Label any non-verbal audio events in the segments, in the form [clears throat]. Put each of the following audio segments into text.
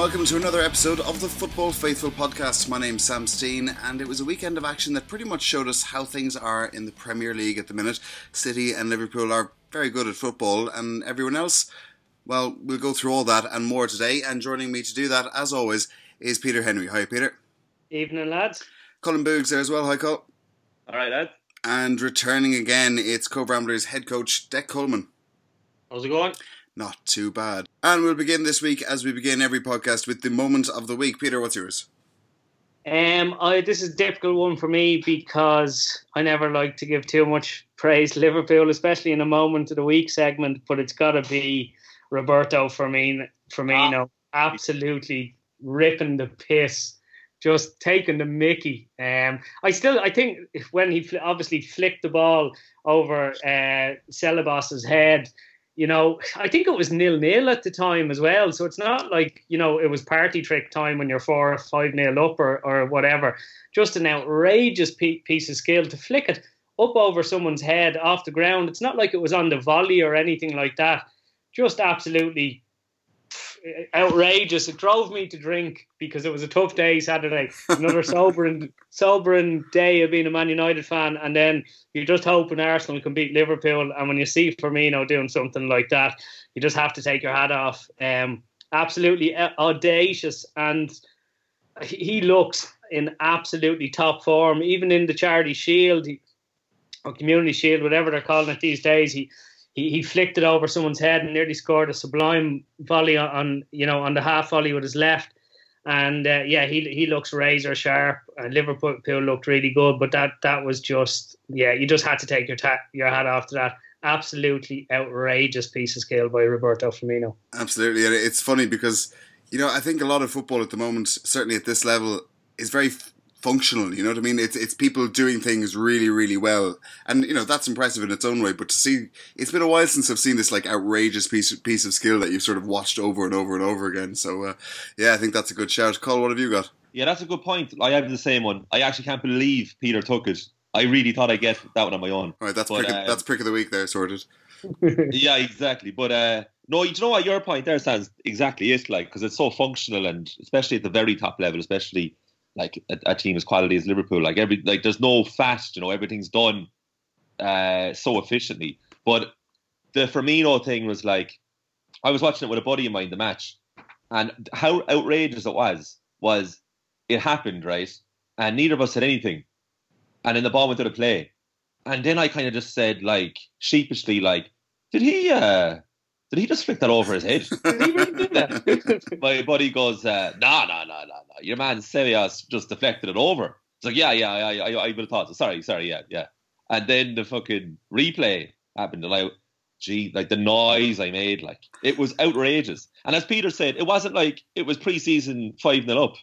Hello and welcome to another episode of the Football Faithful podcast. My name's Sam Steen, and it was a weekend of action that pretty much showed us how things are in the Premier League at the minute. City and Liverpool are very good at football, and everyone else, well, we'll go through all that and more today. And joining me to do that, as always, is Peter Henry. Hi, Peter. Evening, lads. Colm Boogs there as well. Hi, Cole. All right, lad. And returning again, it's Cove Ramblers head coach Dec Coleman. How's it going? Not too bad. And we'll begin this week, as we begin every podcast, with the moment of the week. Peter, what's yours? Um, I this is a difficult one for me because I never like to give too much praise to Liverpool, especially in a moment of the week segment. But it's got to be Roberto Firmino. Firmino, ah. absolutely ripping the piss, just taking the Mickey. Um, I still, I think when he obviously flicked the ball over uh, Ceballos' head you know, I think it was nil nil at the time as well. So it's not like, you know, it was party trick time when you're four or five nil up or, or whatever. Just an outrageous piece of skill to flick it up over someone's head off the ground. It's not like it was on the volley or anything like that. Just absolutely outrageous. It drove me to drink because it was a tough day Saturday. Another [laughs] sobering, sobering day of being a Man United fan, and then you're just hoping Arsenal can beat Liverpool. And when you see Firmino doing something like that, you just have to take your hat off. Um, absolutely audacious, and he looks in absolutely top form. Even in the Charity Shield, or Community Shield, whatever they're calling it these days, he he, he flicked it over someone's head and nearly scored a sublime volley on, you know on the half volley with his left. And uh, yeah, he he looks razor sharp. And Liverpool looked really good, but that that was just yeah, you just had to take your ta- your hat off to that. Absolutely outrageous piece of skill by Roberto Firmino. Absolutely, and it's funny because you know I think a lot of football at the moment, certainly at this level, is very functional. You know what I mean? It's it's people doing things really, really well, and you know that's impressive in its own way. But to see, it's been a while since I've seen this like outrageous piece piece of skill that you've sort of watched over and over and over again. So uh, yeah, I think that's a good shout. Cole, what have you got? Yeah, that's a good point. I have the same one. I actually can't believe Peter took it. I really thought I'd get that one on my own. All right, that's but, prick of, uh, that's prick of the week there, sorted. [laughs] yeah, exactly. But uh, no, you know what? Your point there sounds exactly it. Like because it's so functional, and especially at the very top level, especially like a, a, team as quality as Liverpool. Like every like there's no fast, you know, everything's done uh, so efficiently. But the Firmino thing was like I was watching it with a buddy of mine, the match, and how outrageous it was was it happened, right? And neither of us said anything. And then the ball went to the play. And then I kind of just said, like, sheepishly, like, did he uh did he just flick that over his head? [laughs] did he really do that? [laughs] My buddy goes, uh, no, no, no, no, no. Your man Ceballos just deflected it over. It's like, yeah, yeah, I, I, I would have thought so. Sorry, sorry, yeah, yeah. And then the fucking replay happened, and I, gee, like the noise I made, like it was outrageous. And as Peter said, it wasn't like it was preseason five 0 up.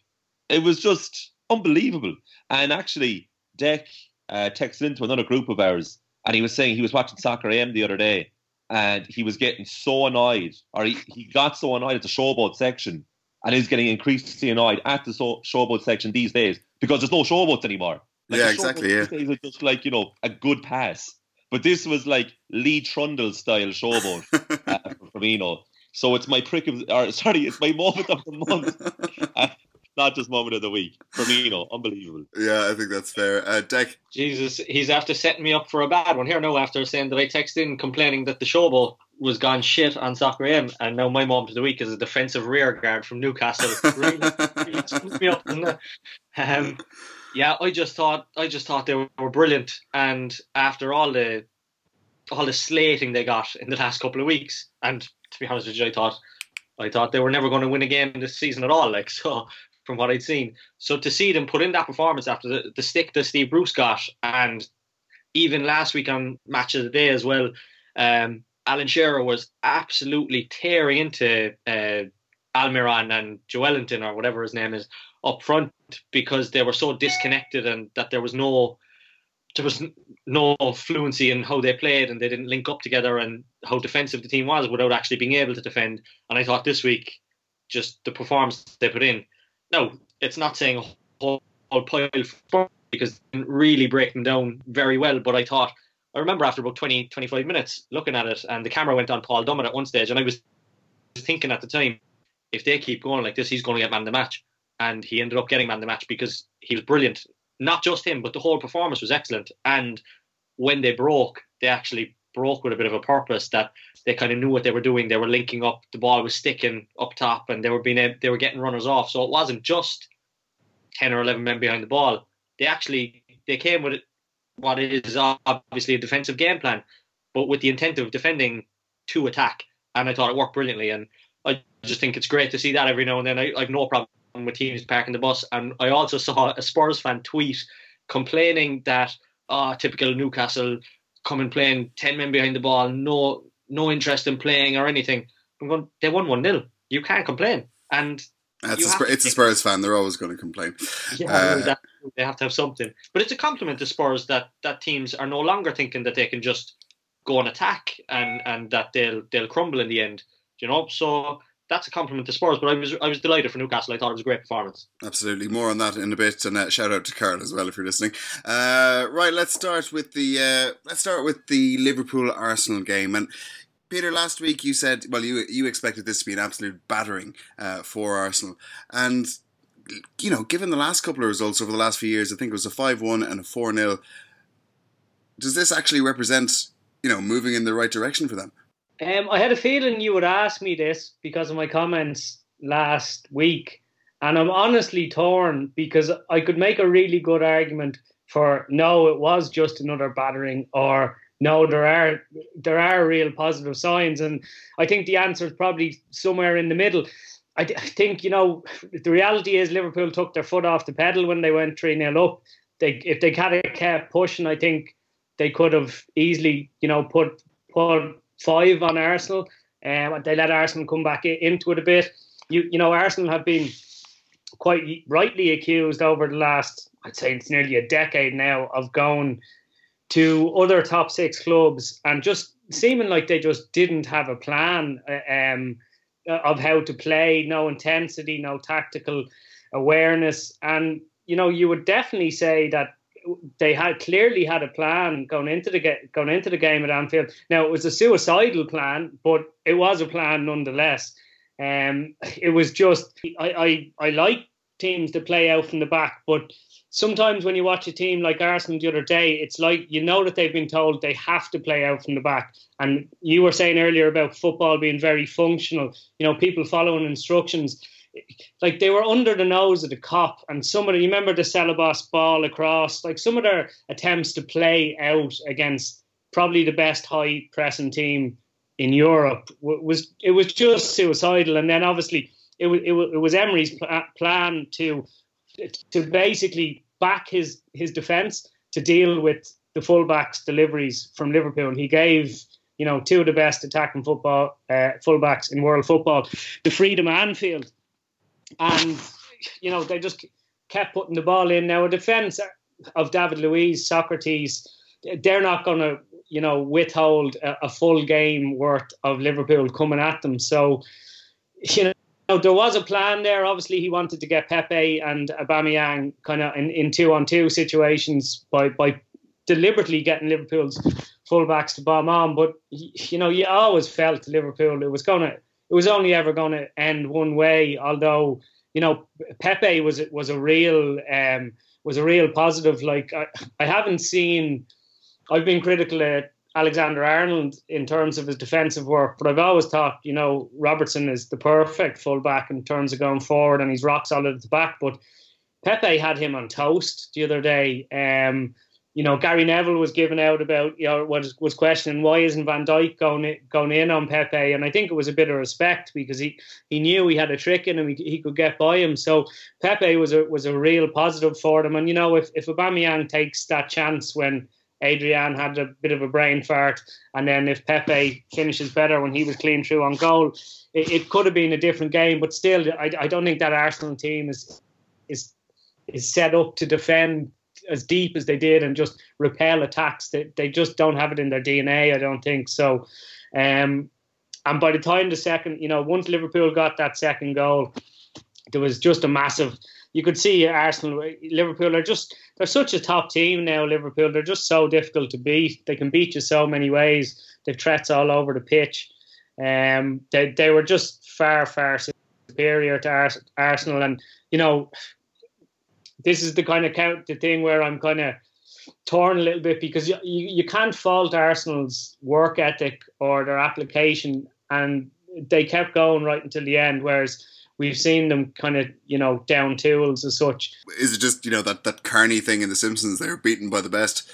It was just unbelievable. And actually, Dec uh, texted into another group of ours, and he was saying he was watching Soccer AM the other day, and he was getting so annoyed, or he, he got so annoyed at the showboat section, and is getting increasingly annoyed at the so, showboat section these days because there's no showboats anymore. Like yeah, exactly. Yeah, these days just like you know a good pass, but this was like Lee Trundle style showboat [laughs] uh, for Firmino. So it's my prick of, or [laughs] sorry, it's my moment of the month. Uh, [laughs] not just moment of the week. Firmino, unbelievable. Yeah, I think that's fair. Uh, Dec. Jesus, he's after setting me up for a bad one here No, after saying that I texted in complaining that the showboat was gone shit on Soccer AM, and now my moment of the week is a defensive rear guard from Newcastle. really, really me up, um, yeah, I just thought I just thought they were brilliant, and after all the all the slating they got in the last couple of weeks, and to be honest with you, I thought I thought they were never going to win a game this season at all. Like so, from what I'd seen. So to see them put in that performance after the, the stick that Steve Bruce got, and even last week on Match of the Day as well, um, Alan Shearer was absolutely tearing into uh, Almiron and Joelinton or whatever his name is up front because they were so disconnected and that there was no there was no fluency in how they played and they didn't link up together and how defensive the team was without actually being able to defend. And I thought this week, just the performance they put in, no, it's not saying a whole, pile because really break them down very well. But I thought, I remember after about 20, 25 minutes looking at it, and the camera went on Paul Dummett at one stage, and I was thinking at the time, if they keep going like this, he's going to get man the match. And he ended up getting man the match because he was brilliant. Not just him, but the whole performance was excellent. And when they broke, they actually broke with a bit of a purpose that they kind of knew what they were doing. They were linking up, the ball was sticking up top, and they were being they were getting runners off. So it wasn't just ten or eleven men behind the ball. They actually they came with what is obviously a defensive game plan, but with the intent of defending to attack. And I thought it worked brilliantly. And I just think it's great to see that every now and then. I, I have no problem with teams parking the bus. And I also saw a Spurs fan tweet complaining that oh, typical Newcastle coming playing ten men behind the ball, no no interest in playing or anything. I'm going. They won one 0 You can't complain. And it's a, it's a Spurs fan. They're always going to complain. Yeah, uh, they have to have something. But it's a compliment to Spurs that that teams are no longer thinking that they can just go and attack and and that they'll they'll crumble in the end. You know, so that's a compliment to Spurs. But I was I was delighted for Newcastle. I thought it was a great performance. Absolutely, more on that in a bit. And uh, shout out to Carl as well if you're listening. Uh, right, let's start with the uh, let's start with the Liverpool Arsenal game. And Peter, last week you said well you you expected this to be an absolute battering uh, for Arsenal, and you know given the last couple of results over the last few years, I think it was a five one and a four 0 Does this actually represent you know moving in the right direction for them? Um, I had a feeling you would ask me this because of my comments last week, and I'm honestly torn because I could make a really good argument for no, it was just another battering, or no, there are there are real positive signs, and I think the answer is probably somewhere in the middle. I, think you know the reality is Liverpool took their foot off the pedal when they went three 0 up. They if they had kept pushing, I think they could have easily you know put put five on Arsenal. Um, they let Arsenal come back into it a bit. You you know Arsenal have been quite rightly accused over the last I'd say it's nearly a decade now of going to other top six clubs and just seeming like they just didn't have a plan uh, um, of how to play, no intensity, no tactical awareness, and you know you would definitely say that they had clearly had a plan going into the going into the game at Anfield. Now it was a suicidal plan, but it was a plan nonetheless. Um, it was just I, I I like teams to play out from the back, but sometimes when you watch a team like Arsenal the other day, it's like you know that they've been told they have to play out from the back. And you were saying earlier about football being very functional, you know, people following instructions like they were under the nose of the cop, and some of the, you remember the Ceballos ball across, like some of their attempts to play out against probably the best high pressing team in Europe was it was just suicidal, and then obviously it was it was, it was Emery's pl- plan to to basically back his his defence to deal with the fullbacks deliveries from Liverpool. He gave you know two of the best attacking football uh, fullbacks in world football the freedom Anfield and you know they just kept putting the ball in. Now a defence of David Luiz, Sokratis, they're not going to you know withhold a, a, full game worth of Liverpool coming at them. So you know there was a plan there. Obviously he wanted to get Pepe and Aubameyang kind of in, in two on two situations by by deliberately getting Liverpool's fullbacks to bomb on. But you know you always felt Liverpool it was going to it was only ever going to end one way. Although you know Pepe was was a real um, was a real positive. Like I, I haven't seen. I've been critical at Alexander Arnold in terms of his defensive work, but I've always thought you know Robertson is the perfect fullback in terms of going forward, and he's rock solid at the back. But Pepe had him on toast the other day. Um, you know, Gary Neville was given out about, you know, was was questioning why isn't Van Dijk going in, going in on Pepe, and I think it was a bit of respect because he, he knew he had a trick in him, he, he could get by him. So Pepe was a was a real positive for them, and you know, if if Aubameyang takes that chance when Adrian had a bit of a brain fart, and then if Pepe finishes better when he was clean through on goal, it, it could have been a different game. But still, I, I don't think that Arsenal team is is is set up to defend as deep as they did and just repel attacks. They, they just don't have it in their DNA, I don't think. So, um, and by the time the second, you know, once Liverpool got that second goal, there was just a massive. You could see Arsenal, Liverpool are just, they're such a top team now, Liverpool. They're just so difficult to beat. They can beat you so many ways. They've threats all over the pitch. Um, they, they were just far, far superior to Ars- Arsenal, and you know, this is the kind of count the thing where I'm kind of torn a little bit because you, you, you can't fault Arsenal's work ethic or their application, and they kept going right until the end. Whereas we've seen them kind of you know down tools as such. Is it just you know that that Carney thing in The Simpsons? They're beaten by the best.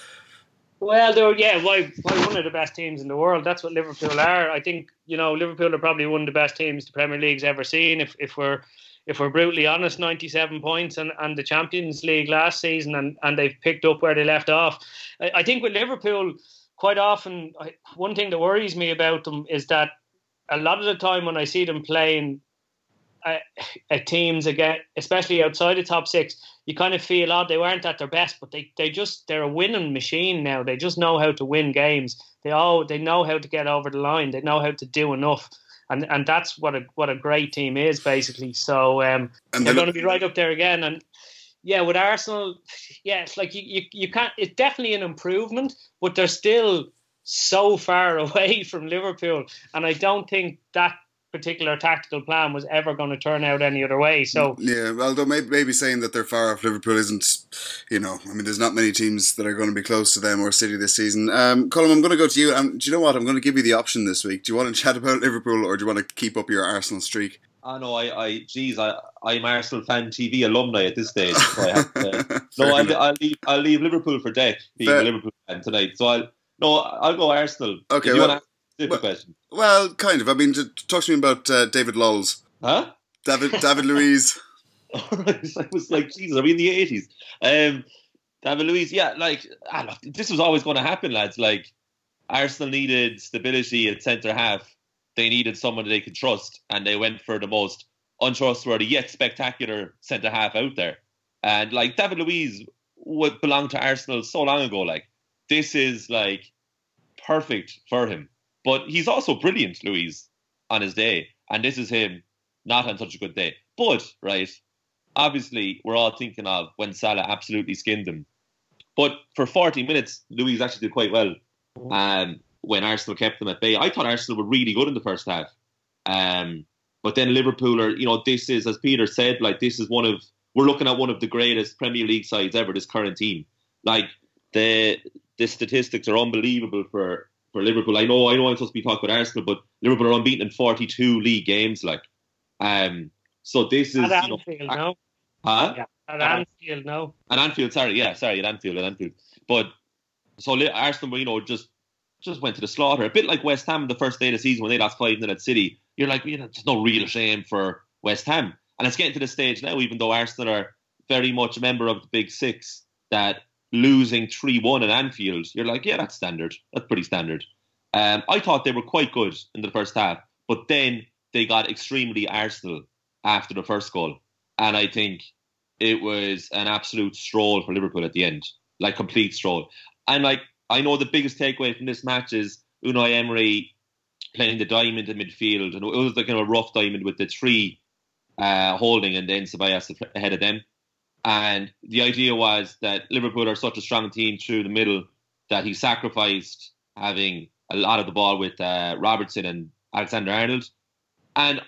Well, they're yeah, why why one of the best teams in the world? That's what Liverpool are. I think you know Liverpool are probably one of the best teams the Premier League's ever seen. If if we're if we're brutally honest, 97 points and, and the Champions League last season, and, and they've picked up where they left off. I, I think with Liverpool, quite often, I, one thing that worries me about them is that a lot of the time when I see them playing uh, at teams again, especially outside the top six, you kind of feel odd. They weren't at their best, but they, they just they're a winning machine now. They just know how to win games. They all they know how to get over the line. They know how to do enough and and that's what a what a great team is basically. So um, and they're going to be right up there again. And yeah, with Arsenal, yeah, it's like you, you you can't. It's definitely an improvement, but they're still so far [laughs] away from Liverpool, and I don't think that particular tactical plan was ever going to turn out any other way. So yeah, although maybe, maybe saying that they're far off Liverpool isn't, you know, I mean, there's not many teams that are going to be close to them or City this season. Um, Colm, I'm going to go to you. Um, do you know what? I'm going to give you the option this week. Do you want to chat about Liverpool or do you want to keep up your Arsenal streak? I know. I, I, geez, I, I'm Arsenal fan TV alumni at this stage. So to, [laughs] no, I'll, I'll, leave, I'll leave Liverpool for Dec, being Fair. a Liverpool fan tonight. So I'll, no, I'll go Arsenal. Okay. Well, well, question. Well, kind of. I mean, talk to me about uh, David Lawls. Huh? David [laughs] David Luiz. [laughs] I was like, Jesus, are we in the eighties? Um, David Luiz, yeah, like ah, this was always going to happen, lads. Like Arsenal needed stability at centre half. They needed someone they could trust, and they went for the most untrustworthy yet spectacular centre half out there. And like David Luiz would belong to Arsenal so long ago. Like this is like perfect for him. But he's also brilliant, Luiz, on his day. And this is him not on such a good day. But, right, obviously, we're all thinking of when Salah absolutely skinned him. But for 40 minutes, Luiz actually did quite well um, when Arsenal kept them at bay. I thought Arsenal were really good in the first half. Um, but then Liverpool are, you know, this is, as Peter said, like, this is one of, we're looking at one of the greatest Premier League sides ever, this current team. Like, the the statistics are unbelievable for for Liverpool. I know, I know, I'm supposed to be talking about Arsenal, but Liverpool are unbeaten in 42 league games. Like, um, so this is at Anfield, you know, no. Huh? Yeah, at Anfield, no. At Anfield, sorry, yeah, sorry, at Anfield, at Anfield. But so Arsenal, you know, just just went to the slaughter. A bit like West Ham the first day of the season when they lost five 0 at City. You're like, you know, there's no real shame for West Ham, and it's getting to the stage now. Even though Arsenal are very much a member of the Big Six, that losing 3 1 at Anfield, you're like, yeah, that's standard. That's pretty standard. Um, I thought they were quite good in the first half, but then they got extremely Arsenal after the first goal. And I think it was an absolute stroll for Liverpool at the end, like complete stroll. And like, I know the biggest takeaway from this match is Unai Emery playing the diamond in midfield, and it was like kind of a rough diamond with the three uh, holding and then Ceballos ahead of them. And the idea was that Liverpool are such a strong team through the middle that he sacrificed having a lot of the ball with uh, Robertson and Alexander Arnold. And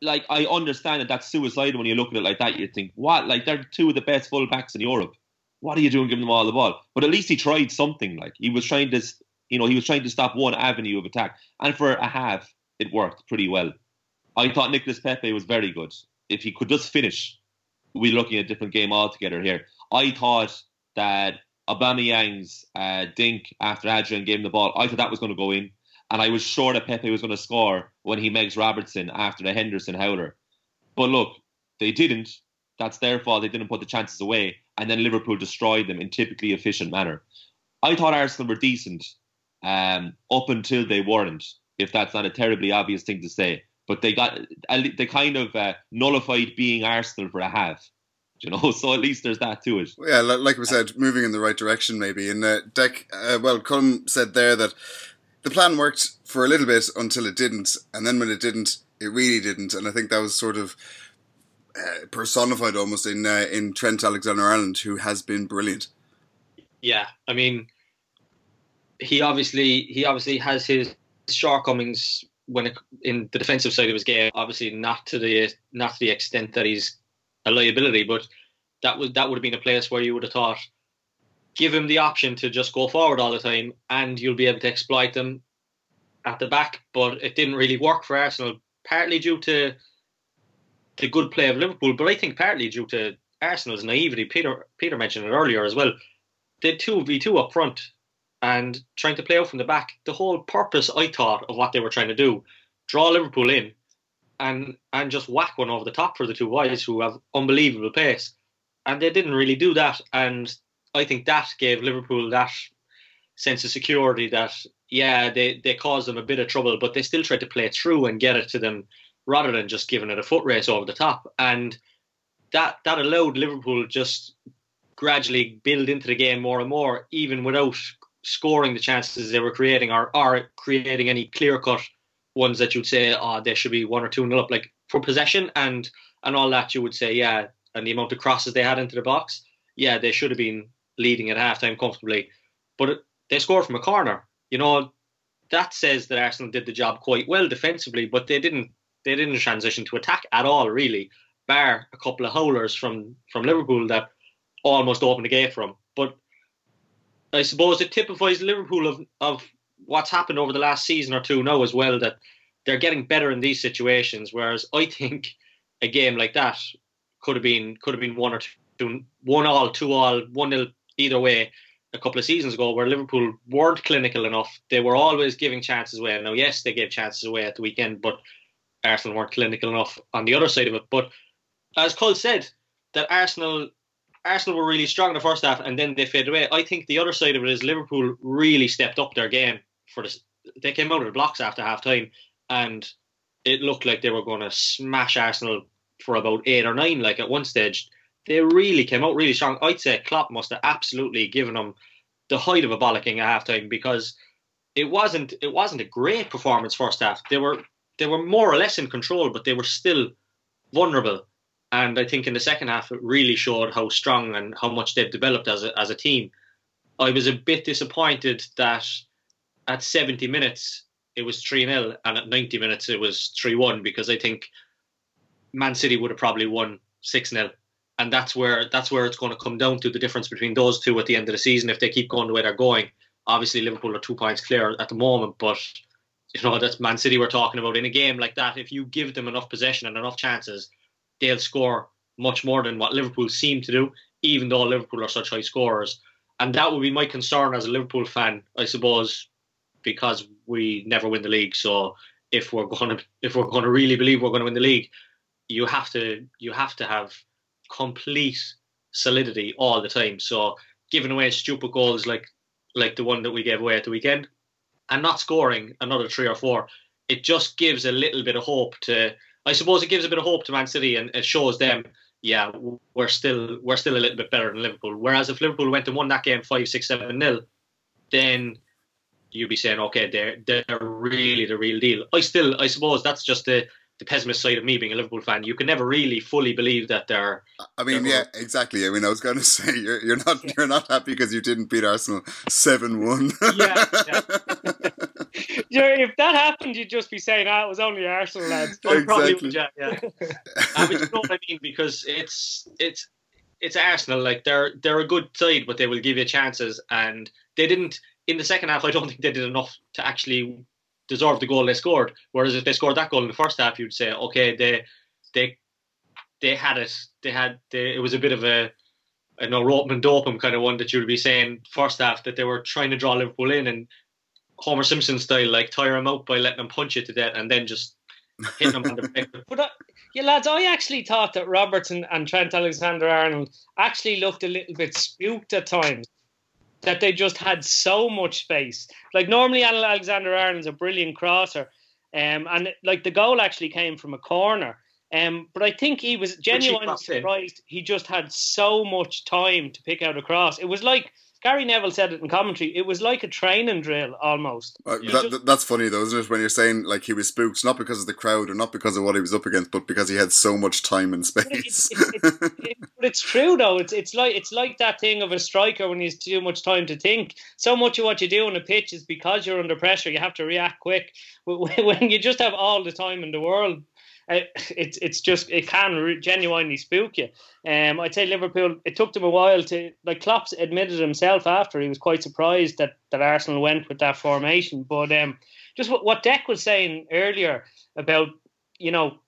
like I understand that that's suicidal when you look at it like that. You think, what? Like they're two of the best fullbacks in Europe. What are you doing giving them all the ball? But at least he tried something. Like he was trying to, you know, he was trying to stop one avenue of attack, and for a half, it worked pretty well. I thought Nicolas Pepe was very good. If he could just finish, we're looking at a different game altogether here. I thought that Aubameyang's uh, dink after Adrian gave him the ball, I thought that was going to go in. And I was sure that Pepe was going to score when he makes Robertson after the Henderson howler. But look, they didn't. That's their fault. They didn't put the chances away. And then Liverpool destroyed them in typically efficient manner. I thought Arsenal were decent um, up until they weren't, if that's not a terribly obvious thing to say. But they got they kind of uh, nullified being Arsenal for a half [laughs] you know. So at least there's that to it. Yeah, like we said, moving in the right direction maybe. And uh, Dec, uh, well, Colm said there that the plan worked for a little bit until it didn't, and then when it didn't, it really didn't. And I think that was sort of uh, personified almost in uh, in Trent Alexander-Arnold, who has been brilliant. Yeah, I mean, he obviously he obviously has his shortcomings when it, in the defensive side of his game. Obviously, not to the not to the extent that he's a liability, but that would that would have been a place where you would have thought, give him the option to just go forward all the time, and you'll be able to exploit them at the back. But it didn't really work for Arsenal, partly due to the good play of Liverpool, but I think partly due to Arsenal's naivety. Peter Peter mentioned it earlier as well. They two v two up front and trying to play out from the back. The whole purpose, I thought, of what they were trying to do, draw Liverpool in, and and just whack one over the top for the two guys who have unbelievable pace, and they didn't really do that. And I think that gave Liverpool that sense of security that yeah, they they caused them a bit of trouble, but they still tried to play through and get it to them rather than just giving it a foot race over the top. And that that allowed Liverpool just gradually build into the game more and more, even without scoring the chances they were creating or, or creating any clear cut ones that you'd say, oh, they should be one or two nil up. Like for possession and and all that, you would say, yeah, and the amount of crosses they had into the box, yeah, they should have been leading at halftime comfortably. But they scored from a corner. You know, that says that Arsenal did the job quite well defensively, but they didn't they didn't transition to attack at all, really, bar a couple of howlers from from Liverpool that almost opened the gate for them. But I suppose it typifies Liverpool of of what's happened over the last season or two now as well that they're getting better in these situations. Whereas I think a game like that could have been could have been one or two, one all, two all, one nil either way a couple of seasons ago where Liverpool weren't clinical enough. They were always giving chances away. Now, yes, they gave chances away at the weekend, but Arsenal weren't clinical enough on the other side of it. But as Cole said, that Arsenal Arsenal were really strong in the first half and then they faded away. I think the other side of it is Liverpool really stepped up their game for this. They came out of the blocks after half time and it looked like they were going to smash Arsenal for about eight or nine. Like at one stage, they really came out really strong. I'd say Klopp must have absolutely given them the height of a bollocking at half time because it wasn't it wasn't a great performance first half. They were they were more or less in control, but they were still vulnerable. And I think in the second half, it really showed how strong and how much they've developed as a, as a team. I was a bit disappointed that at 70 minutes, it was 3 0, and at 90 minutes, it was 3 1, because I think Man City would have probably won 6 0. And that's where that's where it's going to come down to the difference between those two at the end of the season if they keep going the way they're going. Obviously, Liverpool are two points clear at the moment, but you know that's Man City we're talking about in a game like that. If you give them enough possession and enough chances, they'll score much more than what Liverpool seem to do, even though Liverpool are such high scorers. And that would be my concern as a Liverpool fan, I suppose, because we never win the league. So if we're going to if we're going to really believe we're going to win the league, you have to you have to have complete solidity all the time. So giving away stupid goals like like the one that we gave away at the weekend, and not scoring another three or four, it just gives a little bit of hope to I suppose it gives a bit of hope to Man City and it shows them, yeah, we're still we're still a little bit better than Liverpool. Whereas if Liverpool went and won that game five, six, seven nil, then you'd be saying, okay, they're they're really the real deal. I still, I suppose that's just the the pessimist side of me being a Liverpool fan. You can never really fully believe that they're. I mean, they're yeah, exactly. I mean, I was going [laughs] to say you're, you're not yeah. you're not happy because you didn't beat Arsenal seven one. yeah. yeah. [laughs] if that happened, you'd just be saying, "Ah, it was only Arsenal lads." [laughs] exactly. Probably would, yeah, yeah. uh, but you know what I mean? Because it's it's it's Arsenal. Like they're they're a good side, but they will give you chances, and they didn't in the second half. I don't think they did enough to actually deserve the goal they scored. Whereas if they scored that goal in the first half, you'd say, okay, they they they had it. They had they, it was a bit of a I know rope and dope kind of one that you'd be saying first half that they were trying to draw Liverpool in and Homer Simpson style, like tire him out by letting him punch it to death and then just hitting him on the [laughs] back. But uh, yeah, lads, I actually thought that Robertson and Trent Alexander Arnold actually looked a little bit spooked at times. That they just had so much space. Like normally, Alexander Arnold's a brilliant crosser, um, and like the goal actually came from a corner. Um, but I think he was genuinely surprised. He just had so much time to pick out a cross. It was like Gary Neville said it in commentary. It was like a training drill almost. Uh, that, that, that's funny though, isn't it? When you're saying like he was spooked, not because of the crowd or not because of what he was up against, but because he had so much time and space. [laughs] but it's true though. It's it's like it's like that thing of a striker when he's too much time to think. So much of what you do on a pitch is because you're under pressure. You have to react quick. [laughs] When you just have all the time in the world, it's it's just it can genuinely spook you. Um, I'd say Liverpool. It took them a while to like Klopp admitted himself after he was quite surprised that that Arsenal went with that formation. But um, just what what Dec was saying earlier about you know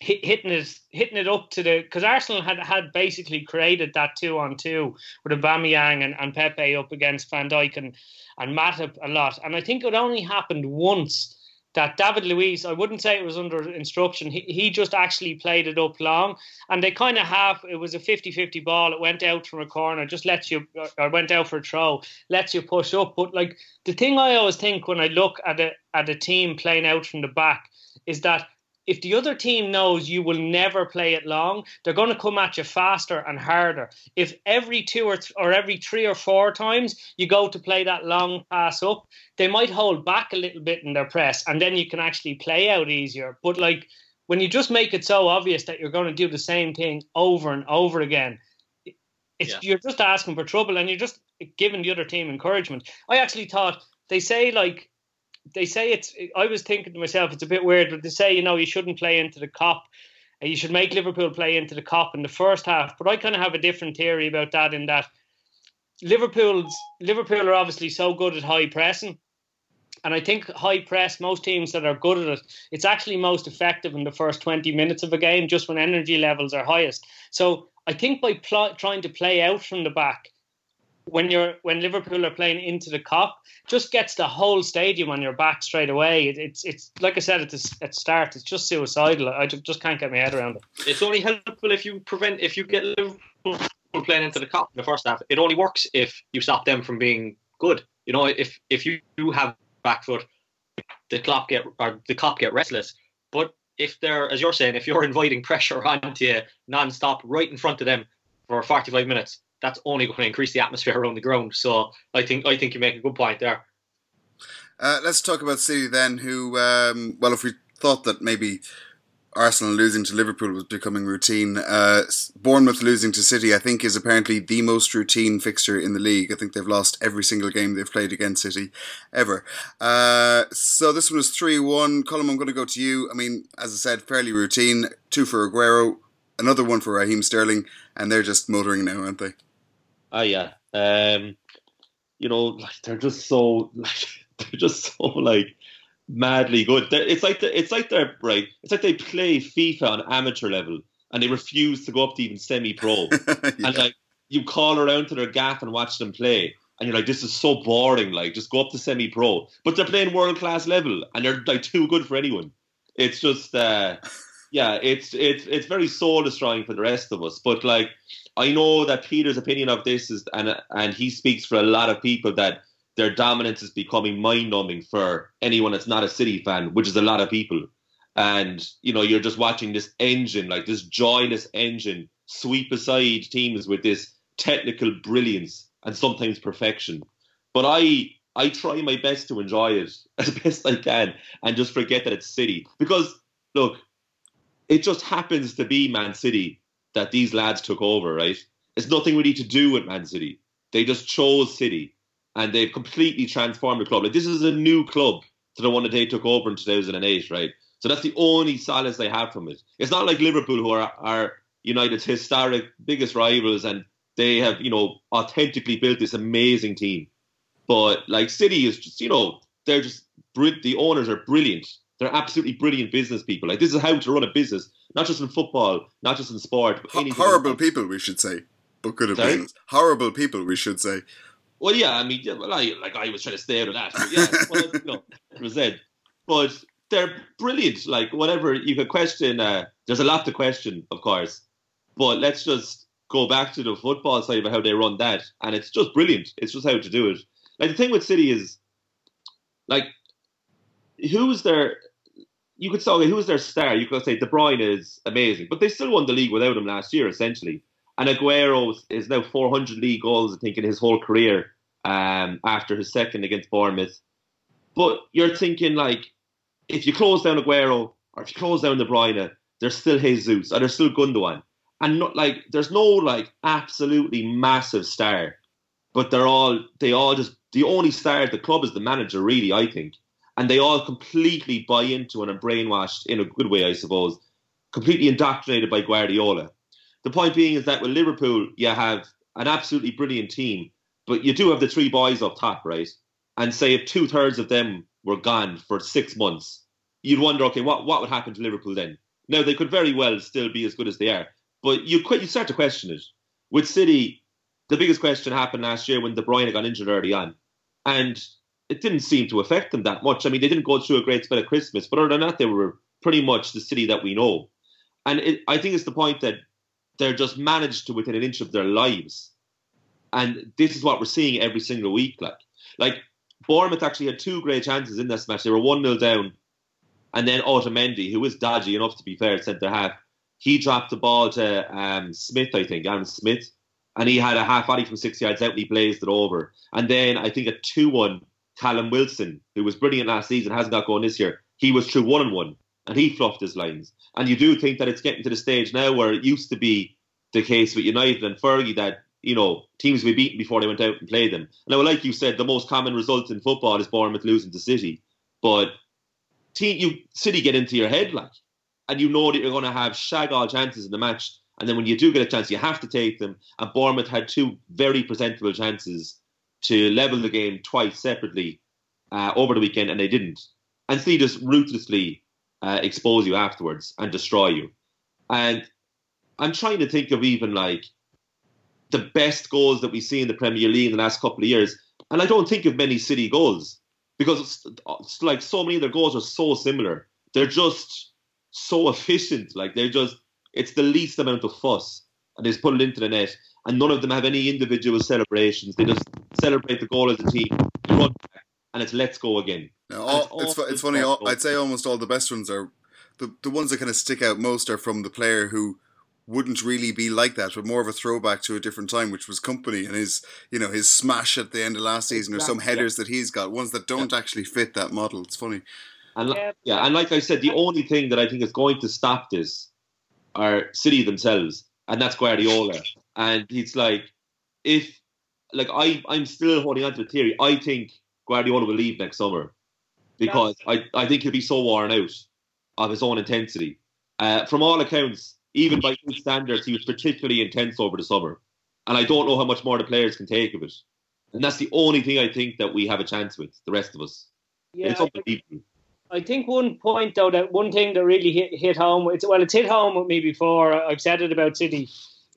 hitting it hitting it up to the because Arsenal had had basically created that two on two with Aubameyang and, and Pepe up against Van Dijk and and Matip a lot, and I think it only happened once that David Luiz, I wouldn't say it was under instruction. He, he just actually played it up long. And they kind of have, it was a 50 50 ball. It went out from a corner, just lets you, or went out for a throw, lets you push up. But like the thing I always think when I look at a, at a team playing out from the back is that if the other team knows you will never play it long, they're going to come at you faster and harder. If every two or, th- or every three or four times you go to play that long pass up, they might hold back a little bit in their press, and then you can actually play out easier. But like when you just make it so obvious that you're going to do the same thing over and over again, it's yeah. you're just asking for trouble, and you're just giving the other team encouragement. I actually thought they say like they say it's. I was thinking to myself, it's a bit weird, but they say you know you shouldn't play into the Kop. Uh, you should make Liverpool play into the Kop in the first half. But I kind of have a different theory about that. In that Liverpool's Liverpool are obviously so good at high pressing. And I think high press, most teams that are good at it, it's actually most effective in the first 20 minutes of a game, just when energy levels are highest. So I think by pl- trying to play out from the back, when you're when Liverpool are playing into the Kop, just gets the whole stadium on your back straight away. It, it's it's like I said at the at start, it's just suicidal. I just can't get my head around it. It's only helpful if you prevent if you get Liverpool playing into the Kop in the first half. It only works if you stop them from being good. You know, if if you have back foot, the Kop get or the Kop get restless. But if they're as you're saying, if you're [laughs] inviting pressure onto you non-stop right in front of them for 45 minutes that's only going to increase the atmosphere around the ground. So I think I think you make a good point there. Uh, let's talk about City then. Who, um, well, if we thought that maybe Arsenal losing to Liverpool was becoming routine, uh, Bournemouth losing to City, I think, is apparently the most routine fixture in the league. I think they've lost every single game they've played against City ever. Uh, so this one was three one. Colm, I'm going to go to you. I mean, as I said, fairly routine. Two for Aguero, another one for Raheem Sterling, and they're just motoring now, aren't they? Oh yeah. Um, you know, like they're just so like [laughs] they're just so like madly good. They're, it's like the, it's like they're right. It's like they play FIFA on amateur level and they refuse to go up to even semi-pro. [laughs] yeah. And like you call around to their gaff and watch them play, and you're like, this is so boring. Like just go up to semi-pro, but they're playing world class level and they're like too good for anyone. It's just. Uh, yeah, it's it's it's very soul destroying for the rest of us. But like, I know that Peter's opinion of this is, and and he speaks for a lot of people that their dominance is becoming mind numbing for anyone that's not a City fan, which is a lot of people. And you know, you're just watching this engine, like this joyless engine, sweep aside teams with this technical brilliance and sometimes perfection. But I I try my best to enjoy it [laughs] as best I can and just forget that it's City because look it just happens to be Man City that these lads took over, right? It's nothing really to do with Man City. They just chose City and they've completely transformed the club. Like this is a new club to the one that they took over in 2008, right? So that's the only solace they have from it. It's not like Liverpool, who are, are United's historic biggest rivals, and they have, you know, authentically built this amazing team. But like City is just, you know, they're just the owners are brilliant. They're absolutely brilliant business people. Like this is how to run a business, not just in football, not just in sport. But H- horrible people, we should say, but good at business. Horrible people, we should say. Well, yeah, I mean, yeah, well, I, like I was trying to stay out of that. But yeah, [laughs] well, you know, it was said. But they're brilliant. Like whatever you could question. Uh, there's a lot to question, of course. But let's just go back to the football side of how they run that, and it's just brilliant. It's just how to do it. Like the thing with City is, like, who's their you could say, who's their star? You could say De Bruyne is amazing, but they still won the league without him last year, essentially. And Aguero is now 400 league goals, I think, in his whole career um, after his second against Bournemouth. But you're thinking, like, if you close down Aguero or if you close down De Bruyne, there's still Jesus or there's still Gundogan. And not like there's no like absolutely massive star, but they're all they all just the only star at the club is the manager, really, I think. And they all completely buy into and are brainwashed in a good way, I suppose, completely indoctrinated by Guardiola. The point being is that with Liverpool, you have an absolutely brilliant team, but you do have the three boys up top, right? And say if two thirds of them were gone for six months, you'd wonder, okay, what, what would happen to Liverpool then? Now they could very well still be as good as they are, but you you start to question it. With City, the biggest question happened last year when De Bruyne got injured early on, and it didn't seem to affect them that much. I mean, they didn't go through a great spell at Christmas, but other than that, they were pretty much the City that we know. And it, I think it's the point that they're just managed to within an inch of their lives, and this is what we're seeing every single week. Like, like Bournemouth actually had two great chances in this match. They were one 0 down and then Otamendi, who was dodgy enough to be fair centre half, he dropped the ball to um, Smith, I think, Aaron Smith, and he had a half volley from six yards out and he blazed it over. And then I think a 2 1, Callum Wilson, who was brilliant last season, hasn't got going this year, he was through 1 and 1 and he fluffed his lines. And you do think that it's getting to the stage now where it used to be the case with United and Fergie that, you know, teams be beaten before they went out and played them. Now, like you said, the most common result in football is Bournemouth losing to City. But team, you City get into your head like, and you know that you're going to have shag all chances in the match. And then when you do get a chance, you have to take them. And Bournemouth had two very presentable chances to level the game twice separately uh, over the weekend, and they didn't. And City just ruthlessly uh, expose you afterwards and destroy you. And I'm trying to think of even like the best goals that we see in the Premier League in the last couple of years. And I don't think of many City goals because it's, it's like so many of their goals are so similar. They're just so [laughs] efficient. Like they're just it's the least amount of fuss, and they just put it into the net. And none of them have any individual celebrations. They just celebrate the goal as a team, run back, and it's let's go again. Now, all, it's, it's, it's funny. All, I'd say almost all the best ones are the the ones that kind of stick out most are from the player who wouldn't really be like that, but more of a throwback to a different time, which was Kompany and his, you know, his smash at the end of last season, exactly, or some headers yeah. that he's got, ones that don't yeah. actually fit that model. It's funny. And yeah. yeah, and like I said, the only thing that I think is going to stop this are City themselves, and that's Guardiola. And it's like, if, like, I, I'm still holding on to the theory. I think Guardiola will leave next summer because I, I think he'll be so worn out of his own intensity. Uh, from all accounts, even by good standards, he was particularly intense over the summer. And I don't know how much more the players can take of it. And that's the only thing I think that we have a chance with, the rest of us. Yeah, it's unbelievable. I think one point though that one thing that really hit, hit home it's well it's hit home with me before. I've said it about City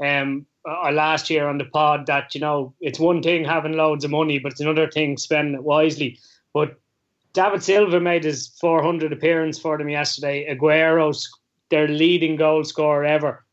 um uh, last year on the pod that you know it's one thing having loads of money but it's another thing spending it wisely. But David Silva made his 400 appearance for them yesterday. Aguero their leading goal scorer ever.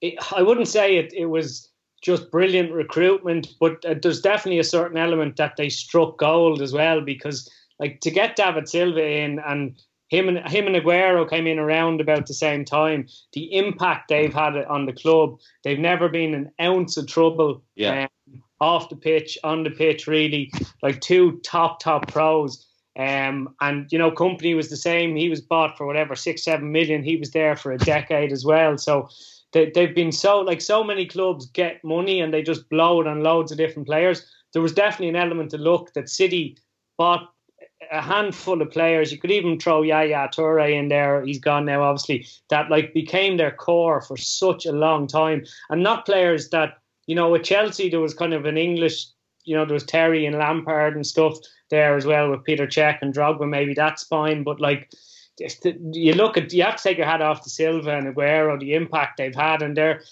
It, I wouldn't say it, it was just brilliant recruitment, but uh, there's definitely a certain element that they struck gold as well because, like, to get David Silva in and him and him and Aguero came in around about the same time. The impact they've had on the club, they've never been an ounce of trouble. Yeah. Um, off the pitch, on the pitch, really, like two top top pros. Um, and you know, Kompany was the same. He was bought for whatever six, seven million. He was there for a decade as well. So they, they've been so like so many clubs get money and they just blow it on loads of different players. There was definitely an element to look that City bought a handful of players. You could even throw Yaya Toure in there. He's gone now, obviously. That like became their core for such a long time, and not players that you know. With Chelsea, there was kind of an English. You know, there was Terry and Lampard and stuff there as well with Peter Cech and Drogba. Maybe that's fine, but like you look at you have to take your hat off to Silva and Aguero, the impact they've had, and they're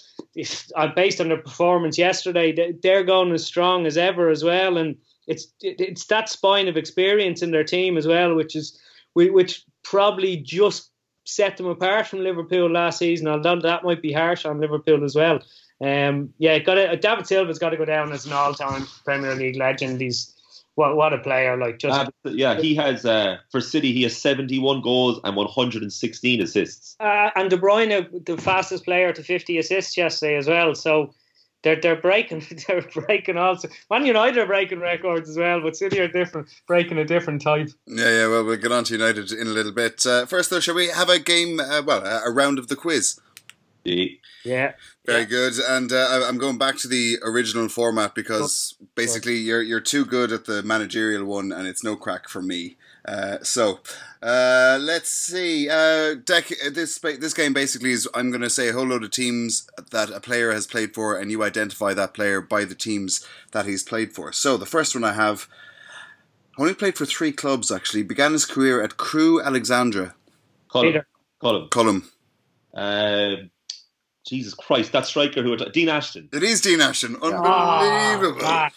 uh, based on their performance yesterday. They're going as strong as ever as well, and it's it's that spine of experience in their team as well, which is which probably just set them apart from Liverpool last season. Although that might be harsh on Liverpool as well. Um, yeah, got David Silva's got to go down as an all-time Premier League legend. He's what what a player! Like just Uh, yeah, he has uh, for City. He has 71 goals and 116 assists. uh, and De Bruyne, the fastest player to 50 assists yesterday as well. So they're they're breaking [laughs] they're breaking also. Man United are breaking records as well, but City are different, breaking a different type. Yeah, yeah. Well, we'll get on to United in a little bit. Uh, first, though, shall we have a game? Uh, well, a, a round of the quiz. Yeah. Yeah, Very Yeah. good. And uh, I- I'm going back to the original format because basically you're you're too good at the managerial one, and it's no crack for me. Uh, so uh, let's see. Uh, Dec this this game basically is I'm going to say a whole load of teams that a player has played for, and you identify that player by the teams that he's played for. So the first one I have. Only played for three clubs actually. Began his career at Crewe Alexandra. Colm. Peter. Colm. Uh, Jesus Christ, that striker who Dean Ashton. It is Dean Ashton. Ah, Unbelievable. man.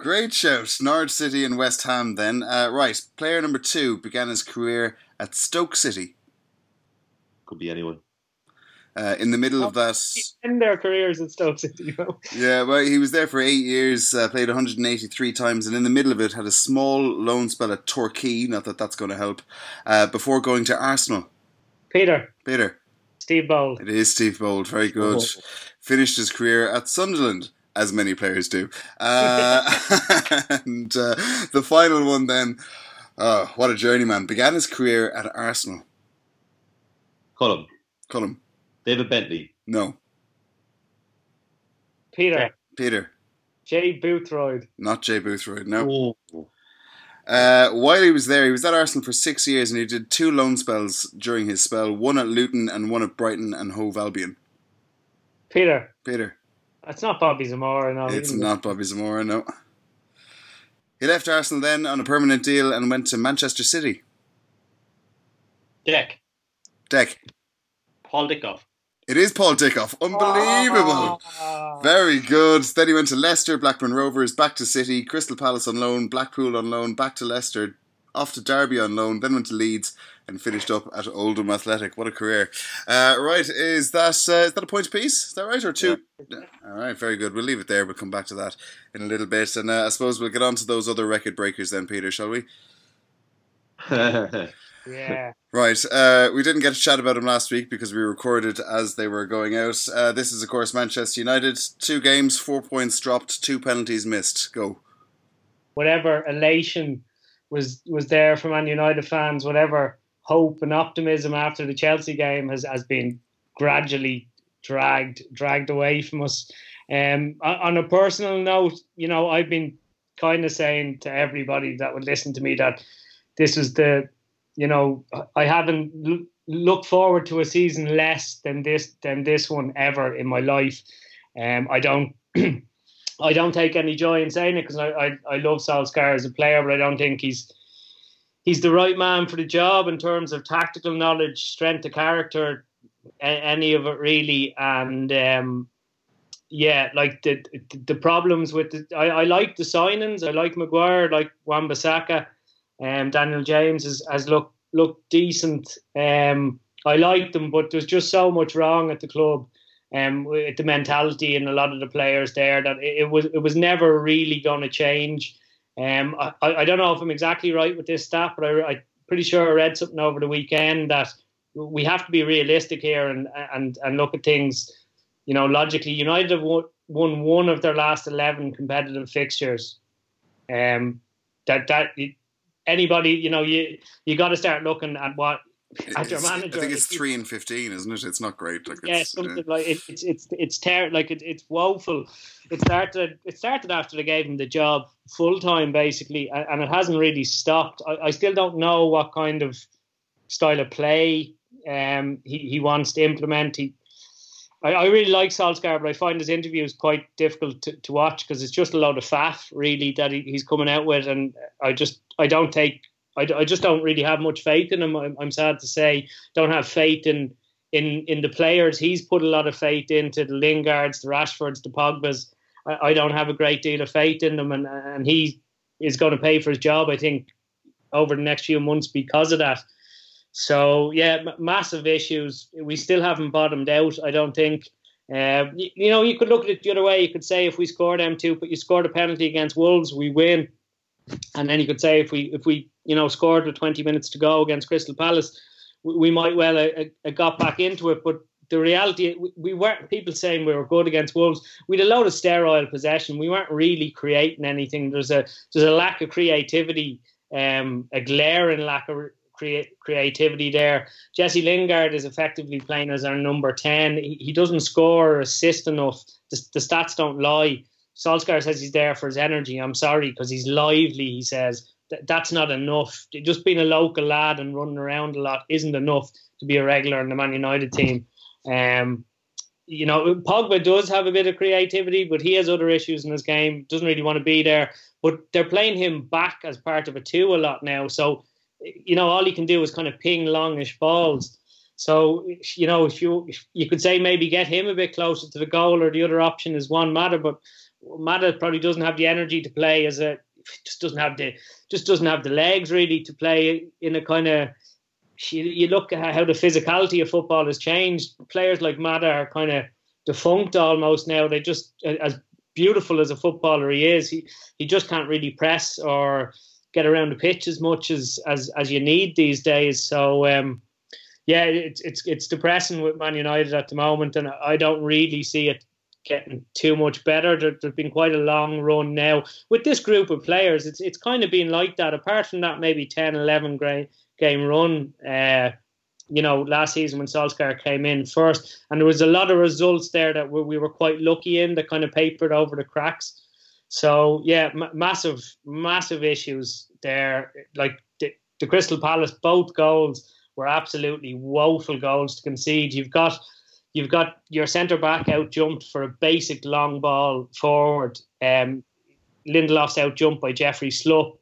Great shout. Norwich City and West Ham then. Uh, right, player number two began his career at Stoke City. Could be anyone. Uh, in the middle of that, end their careers at Stoke City. You know? [laughs] yeah, well, he was there for eight years, uh, played 183 times, and in the middle of it had a small loan spell at Torquay, not that that's going to help, uh, before going to Arsenal. Peter, Peter, Steve Bould. it is Steve Bould, very good. Finished his career at Sunderland, as many players do. Uh, [laughs] and uh, the final one then, oh, what a journeyman, began his career at Arsenal. Colm. Colm, David Bentley. no. Peter, Peter, Jay Bothroyd. not Jay Bothroyd, no. Oh. Uh, while he was there, he was at Arsenal for six years and he did two loan spells during his spell, one at Luton and one at Brighton and Hove Albion. Peter, Peter, it's not Bobby Zamora. No, it's not Bobby Zamora, no. He left Arsenal then on a permanent deal and went to Manchester City. Dec. Dec, Paul Dickov. it is Paul Dickov. Unbelievable. Ah. Very good. Then he went to Leicester, Blackburn Rovers, back to City, Crystal Palace on loan, Blackpool on loan, back to Leicester, off to Derby on loan, then went to Leeds and finished up at Oldham Athletic. What a career! Uh, right, is that uh, is that a point piece? Is that right or two? All right, very good. We'll leave it there. We'll come back to that in a little bit, and uh, I suppose we'll get on to those other record breakers then, Peter. Shall we? [laughs] Yeah. Right. Uh, we didn't get to chat about them last week because we recorded as they were going out. Uh, this is, of course, Manchester United. Two games, four points dropped, two penalties missed. Go. Whatever elation was was there for Man United fans, whatever hope and optimism after the Chelsea game has, has been gradually dragged dragged away from us. Um, on a personal note, you know, I've been kind of saying to everybody that would listen to me that this was the, you know, I haven't l- looked forward to a season less than this than this one ever in my life. Um, I don't. [clears throat] I don't take any joy in saying it because I, I, I love Solskjaer as a player, but I don't think he's he's the right man for the job in terms of tactical knowledge, strength of character, a- any of it really. And um, yeah, like the the problems with the, I, I like the signings. I like Maguire, I like Wan-Bissaka. Um, Daniel James has, has looked looked decent. Um, I like them, but there's just so much wrong at the club. Um, the mentality and a lot of the players there that it, it was it was never really going to change. Um, I, I don't know if I'm exactly right with this stat, but I, I'm pretty sure I read something over the weekend that we have to be realistic here and and and look at things. You know, logically, United have won, won one of their last eleven competitive fixtures. Um, that that anybody, you know, you you got to start looking at what manager. I think it's It- three and fifteen, isn't it? It's not great. Like yeah, it's, uh, something like it, it's it's it's ter- like it, it's woeful. It started it started after they gave him the job full time basically, and, and it hasn't really stopped. I, I still don't know what kind of style of play um he, he wants to implement. He I, I really like Solskjaer, but I find his interviews quite difficult to, to watch because it's just a load of faff really that he, he's coming out with, and I just I don't take I, I just don't really have much faith in him. I'm, I'm sad to say, don't have faith in in in the players. He's put a lot of faith into the Lingards, the Rashfords, the Pogbas. I, I don't have a great deal of faith in them, and and he is going to pay for his job. I think over the next few months because of that. So yeah, massive issues. We still haven't bottomed out. I don't think. Uh, you, you know, you could look at it the other way. You could say if we score them two, but you scored a penalty against Wolves, we win. And then you could say if we if we you know scored with 20 minutes to go against Crystal Palace, we, we might well have got back into it. But the reality, we, we weren't people saying we were good against Wolves. We had a load of sterile possession. We weren't really creating anything. There's a there's a lack of creativity, um, a glaring lack of creativity there. Jesse Lingard is effectively playing as our number 10. He, he doesn't score or assist enough. The, the stats don't lie. Solskjaer says he's there for his energy. I'm sorry because he's lively, he says. Th- that's not enough. Just being a local lad and running around a lot isn't enough to be a regular in the Man United team. Um, you know, Pogba does have a bit of creativity, but he has other issues in his game. Doesn't really want to be there. But they're playing him back as part of a two a lot now. So you know, all he can do is kind of ping longish balls. So, you know, if you you could say maybe get him a bit closer to the goal, or the other option is Juan Mata, but Mata probably doesn't have the energy to play as a just doesn't have the just doesn't have the legs really to play in a kind of. You, look at how the physicality of football has changed. Players like Mata are kind of defunct almost now. They just as beautiful as a footballer he is, he he just can't really press or get around the pitch as much as as as you need these days. So um, yeah, it's it's it's depressing with Man United at the moment, and I don't really see it getting too much better. There, has been quite a long run now with this group of players. It's it's kind of been like that. Apart from that, maybe 10, 11 game game run. Uh, you know, last season when Solskjaer came in first, and there was a lot of results there that we, we were quite lucky in that kind of papered over the cracks. So yeah, m- massive, massive issues there. Like the, the Crystal Palace, both goals were absolutely woeful goals to concede. You've got you've got your centre back out jumped for a basic long ball forward. Um, Lindelof's out jumped by Jeffrey Schlupp.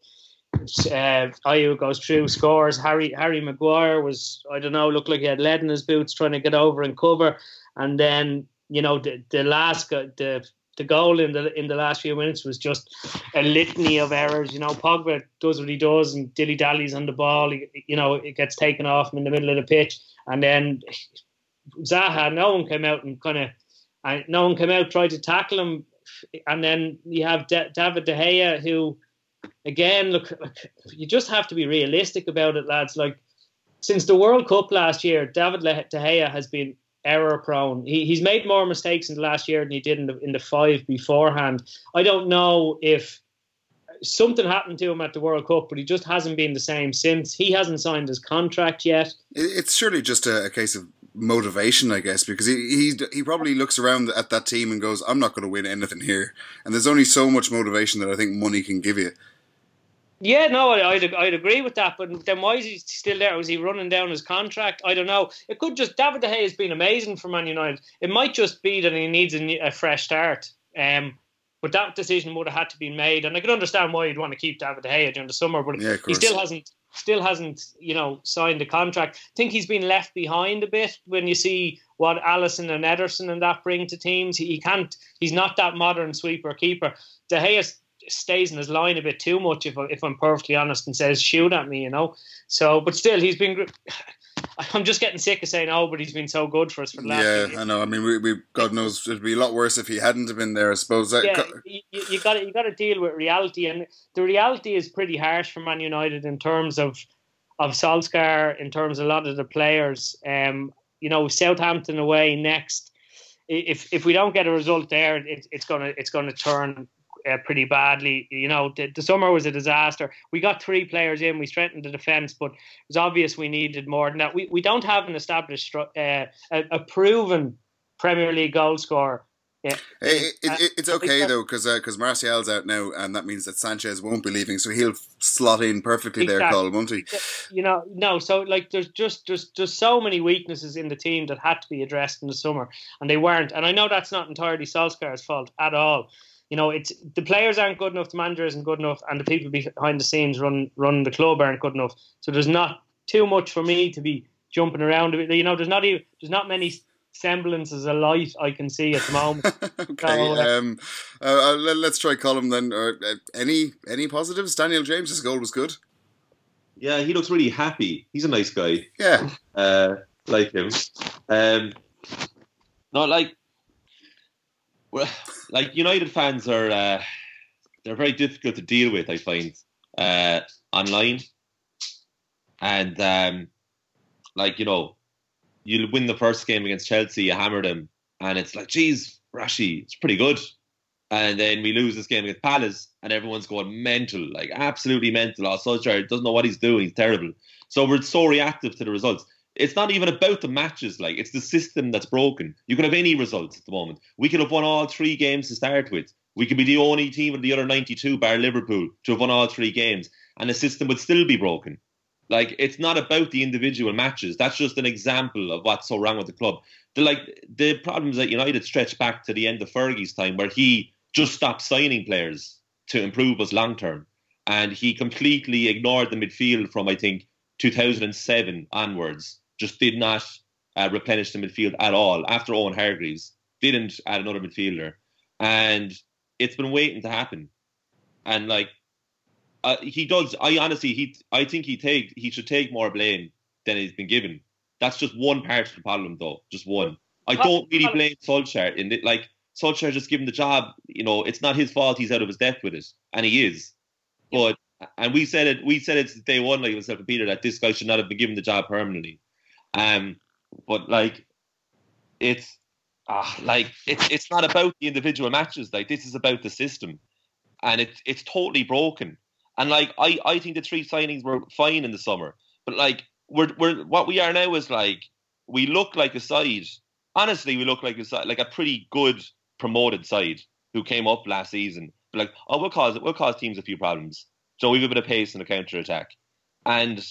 Uh, Ayew goes through, scores. Harry Harry Maguire was I don't know, looked like he had lead in his boots trying to get over and cover. And then you know the the last the the goal in the in the last few minutes was just a litany of errors. You know, Pogba does what he does and dilly dallies on the ball. He, you know, it gets taken off him in the middle of the pitch, and then Zaha, no one came out and kind of, no one came out tried to tackle him, and then you have D- David De Gea who, again, look, look, you just have to be realistic about it, lads. Like since the World Cup last year, David De Gea has been error prone. He, he's made more mistakes in the last year than he did in the in the five beforehand. I don't know if something happened to him at the World Cup, but he just hasn't been the same since. He hasn't signed his contract yet. It's surely just a, a case of motivation, I guess, because he, he he probably looks around at that team and goes, "I'm not going to win anything here." And there's only so much motivation that I think money can give you. Yeah, no, I'd, I'd agree with that. But then why is he still there? Was he running down his contract? I don't know. It could just David De Gea has been amazing for Man United. It might just be that he needs a, a fresh start. Um, but that decision would have had to be made, and I can understand why you'd want to keep David De Gea during the summer. But yeah, he still hasn't still hasn't you know signed a contract. I think he's been left behind a bit when you see what Alisson and Ederson and that bring to teams. He, can't. He's not that modern sweeper keeper. De Gea stays in his line a bit too much, if, if I'm perfectly honest, and says, shoot at me, you know. So, but still, he's been. [laughs] I'm just getting sick of saying, oh, but he's been so good for us for the last. Yeah, I know. I mean, we, we God knows it'd be a lot worse if he hadn't been there. I suppose. Yeah, you, you got you got to deal with reality, and the reality is pretty harsh for Man United in terms of of Solskjaer, in terms of a lot of the players. Um, you know, Southampton away next. If if we don't get a result there, it, it's gonna it's gonna turn uh, pretty badly. You know, the, the, summer was a disaster. We got three players in, we strengthened the defence, but it was obvious we needed more than that. We, we don't have an established, uh, a, a, proven Premier League goal scorer. Yeah. It, it, it, it's okay though because because uh, Martial's out now and that means that Sanchez won't be leaving so he'll slot in perfectly exactly. there, Colm, won't he? You know, no. So like, there's just there's just so many weaknesses in the team that had to be addressed in the summer and they weren't. And I know that's not entirely Solskjaer's fault at all you know, it's the players aren't good enough, the manager isn't good enough, and the people behind the scenes run run the club aren't good enough. So there's not too much for me to be jumping around. You know, there's not even there's not many semblances of light I can see at the moment. [laughs] okay, so, um, uh, uh let's try Colm then. Uh, any any positives? Daniel James's goal was good. Yeah, he looks really happy. He's a nice guy. Yeah, [laughs] uh, like him. Um, not like well, like United fans are uh, they're very difficult to deal with. I find uh, online, and um, like you know, you'll win the first game against Chelsea, you hammer them, and it's like, geez, Rashi, it's pretty good. And then we lose this game against Palace, and everyone's going mental, like absolutely mental. Oh, Solskjaer doesn't know what he's doing; he's terrible. So we're so reactive to the results. It's not even about the matches, like it's the system that's broken. You could have any results at the moment. We could have won all three games to start with. We could be the only team of the other 92, bar Liverpool, to have won all three games, and the system would still be broken. Like it's not about the individual matches. That's just an example of what's so wrong with the club. The like the problems at United stretch back to the end of Fergie's time, where he just stopped signing players to improve us long term, and he completely ignored the midfield from I think 2007 onwards. Just did not uh, replenish the midfield at all after Owen Hargreaves. Didn't add another midfielder, and it's been waiting to happen. And like uh, he does. I honestly, he, I think he take he should take more blame than he's been given. That's just one part of the problem, though. Just one. I don't really blame Solskjaer in it. Like Solskjaer just given the job. You know, it's not his fault. He's out of his depth with it, and he is. But and we said it. We said it day one, like myself and Peter, that this guy should not have been given the job permanently. Um, but like, it's ah, like it's it's not about the individual matches. Like this is about the system, and it's it's totally broken. And like I, I think the three signings were fine in the summer, but like we're we're what we are now is like we look like a side. Honestly, we look like a side, like a pretty good promoted side who came up last season. But like, oh, we'll cause we'll cause teams a few problems. So we have a bit of pace in the counter attack, and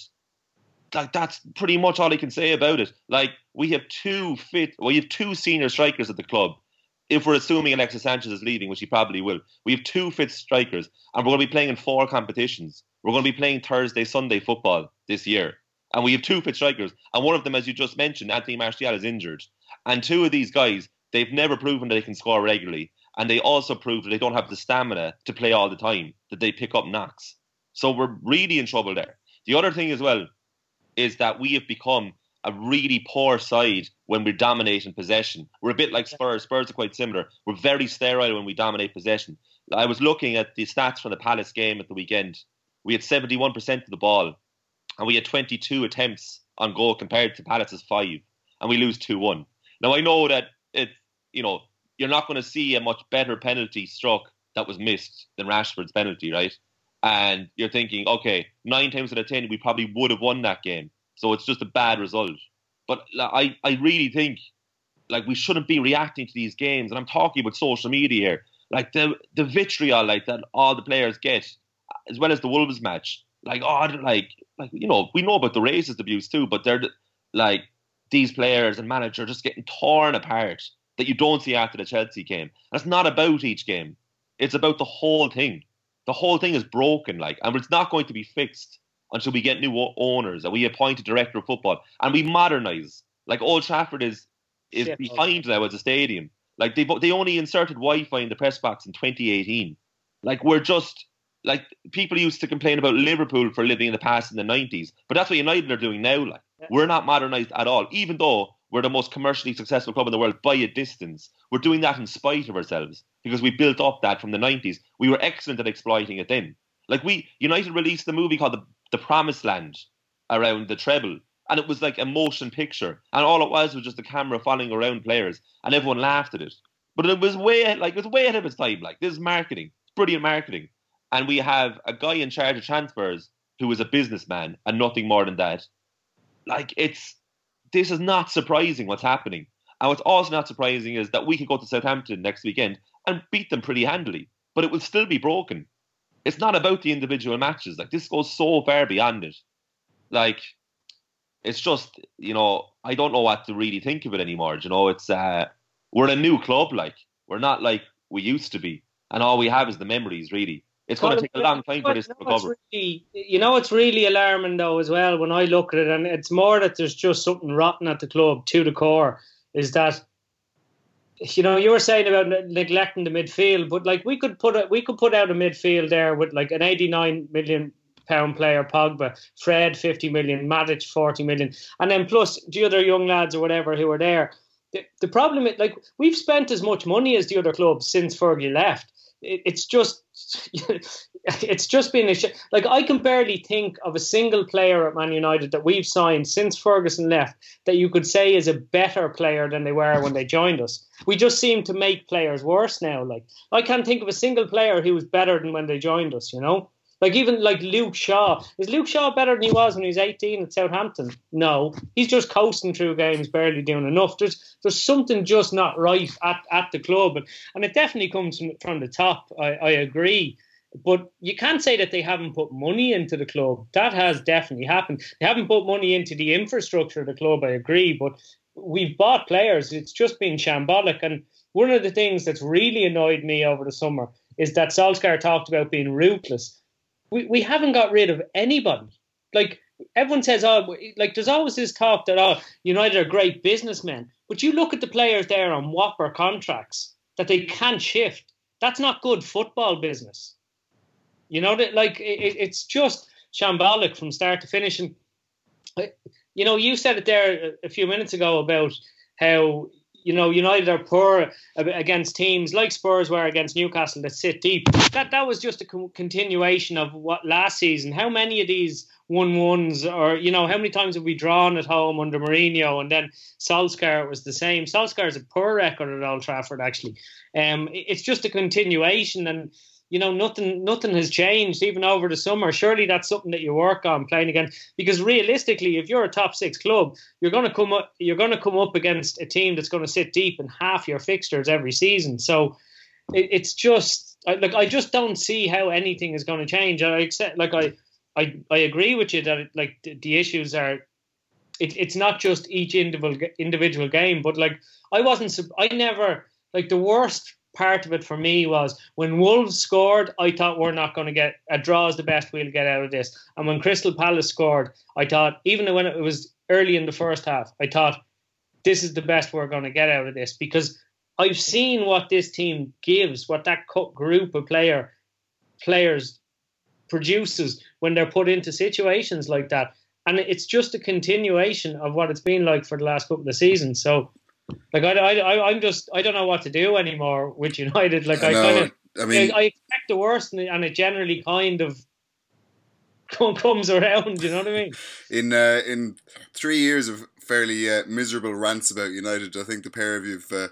like that's pretty much all I can say about it. Like we have two fit, well, we have two senior strikers at the club if we're assuming Alexis Sanchez is leaving, which he probably will, we have two fit strikers, and we're going to be playing in four competitions. We're going to be playing Thursday, Sunday football this year, and we have two fit strikers, and one of them, as you just mentioned, Anthony Martial is injured, and two of these guys, they've never proven that they can score regularly, and they also prove that they don't have the stamina to play all the time, that they pick up knocks. So we're really in trouble there. The other thing as well is that we have become a really poor side when we dominate in possession. We're a bit like Spurs. Spurs are quite similar. We're very sterile when we dominate possession. I was looking at the stats from the Palace game at the weekend. We had 71% of the ball, and we had 22 attempts on goal compared to Palace's five, and we lose 2 1. Now, I know that it's, you know, you're not going to see a much better penalty struck that was missed than Rashford's penalty, right? And you're thinking, okay, nine times out of ten, we probably would have won that game. So it's just a bad result. But I, I really think like we shouldn't be reacting to these games. And I'm talking about social media here. Like the the vitriol like that all the players get, as well as the Wolves match. Like oh like like you know, we know about the racist abuse too, but they're like these players and managers just getting torn apart that you don't see after the Chelsea game. That's not about each game. It's about the whole thing. The whole thing is broken, like, and it's not going to be fixed until we get new owners and we appoint a director of football and we modernise. Like Old Trafford is is behind now as a stadium. Like they they only inserted Wi-Fi in the press box in 2018. Like we're just like people used to complain about Liverpool for living in the past in the 90s, but that's what United are doing now. Like yeah. we're not modernised at all, even though we're the most commercially successful club in the world by a distance. We're doing that in spite of ourselves because we built up that from the 90s. We were excellent at exploiting it then. Like we United released the movie called the the promised land around the treble. And it was like a motion picture. And all it was was just the camera following around players. And everyone laughed at it. But it was way like it was way ahead of its time. Like this is marketing. It's brilliant marketing. And we have a guy in charge of transfers who is a businessman and nothing more than that. Like it's this is not surprising what's happening. And what's also not surprising is that we could go to Southampton next weekend and beat them pretty handily, but it will still be broken it's not about the individual matches. Like this goes so far beyond it. Like it's just you know I don't know what to really think of it anymore. You know, it's uh, we're a new club. Like we're not like we used to be, and all we have is the memories. Really, it's going to take a long time for this to recover. Really, you know, it's really alarming though as well when I look at it, and it's more that there's just something rotten at the club to the core. Is that you know, you were saying about neglecting the midfield, but like we could put a, we could put out a midfield there with like an 89 million pound player, Pogba, Fred 50 million, Matic 40 million, and then plus the other young lads or whatever who are there. the, the problem is like we've spent as much money as the other clubs since Fergie left. It, it's just [laughs] it's just been a sh- like I can barely think of a single player at Man United that we've signed since Ferguson left that you could say is a better player than they were when they joined us. We just seem to make players worse now. Like I can't think of a single player who was better than when they joined us. You know. Like even like Luke Shaw. Is Luke Shaw better than he was when he was 18 at Southampton? No. He's just coasting through games, barely doing enough. There's there's something just not right at, at the club. And, and it definitely comes from, from the top. I, I agree. But you can't say that they haven't put money into the club. That has definitely happened. They haven't put money into the infrastructure of the club, I agree. But we've bought players. It's just been shambolic. And one of the things that's really annoyed me over the summer is that Solskjaer talked about being ruthless we, we haven't got rid of anybody. Like everyone says, oh, like there's always this talk that oh, United are great businessmen, but you look at the players there on whopper contracts that they can't shift. That's not good football business. You know that like it, it's just shambolic from start to finish. And uh, you know, you said it there a few minutes ago about how you know, United are poor against teams like Spurs were against Newcastle that sit deep. That that was just a continuation of what last season. How many of these one ones, or you know, how many times have we drawn at home under Mourinho, and then Solskjaer was the same. Solskjaer has a poor record at Old Trafford, actually. Um, it's just a continuation, and you know nothing nothing has changed even over the summer. Surely that's something that you work on playing again. Because realistically if you're a top 6 club you're going to come up you're going to come up against a team that's going to sit deep in half your fixtures every season. So it, it's just like I just don't see how anything is going to change. I accept like I I, I agree with you that like the, the issues are it, it's not just each individual individual game but like I wasn't I never like the worst part of it for me was when Wolves scored, I thought we're not going to get a draw is the best we'll get out of this. And when Crystal Palace scored, I thought even when it was early in the first half, I thought this is the best we're going to get out of this because I've seen what this team gives, what that group of player players produces when they're put into situations like that. And it's just a continuation of what it's been like for the last couple of seasons. So like I, I, I'm just I don't know what to do anymore with United. Like I, I kind of I mean I, I, expect the worst, and, and it generally kind of comes around. You know what I mean? In uh, in three years of fairly uh, miserable rants about United, I think the pair of you've. Uh,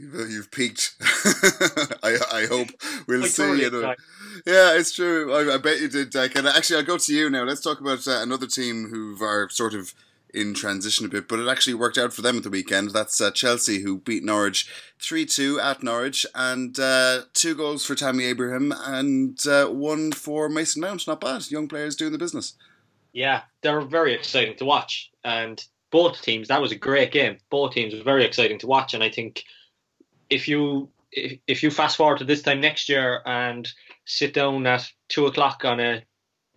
You've, you've peaked. [laughs] I I hope we'll see. Totally you know. Yeah, it's true. I, I, bet you did, Jack. And actually, I'll go to you now. Let's talk about uh, another team who are sort of in transition a bit, but it actually worked out for them at the weekend. That's uh, Chelsea who beat Norwich 3 2 at Norwich, and uh, two goals for Tammy Abraham and uh, one for Mason Mount. Not bad. Young players doing the business. Yeah, they're very exciting to watch. And both teams, that was a great game. Both teams were very exciting to watch. And I think if you if, if you fast forward to this time next year and sit down at two o'clock on a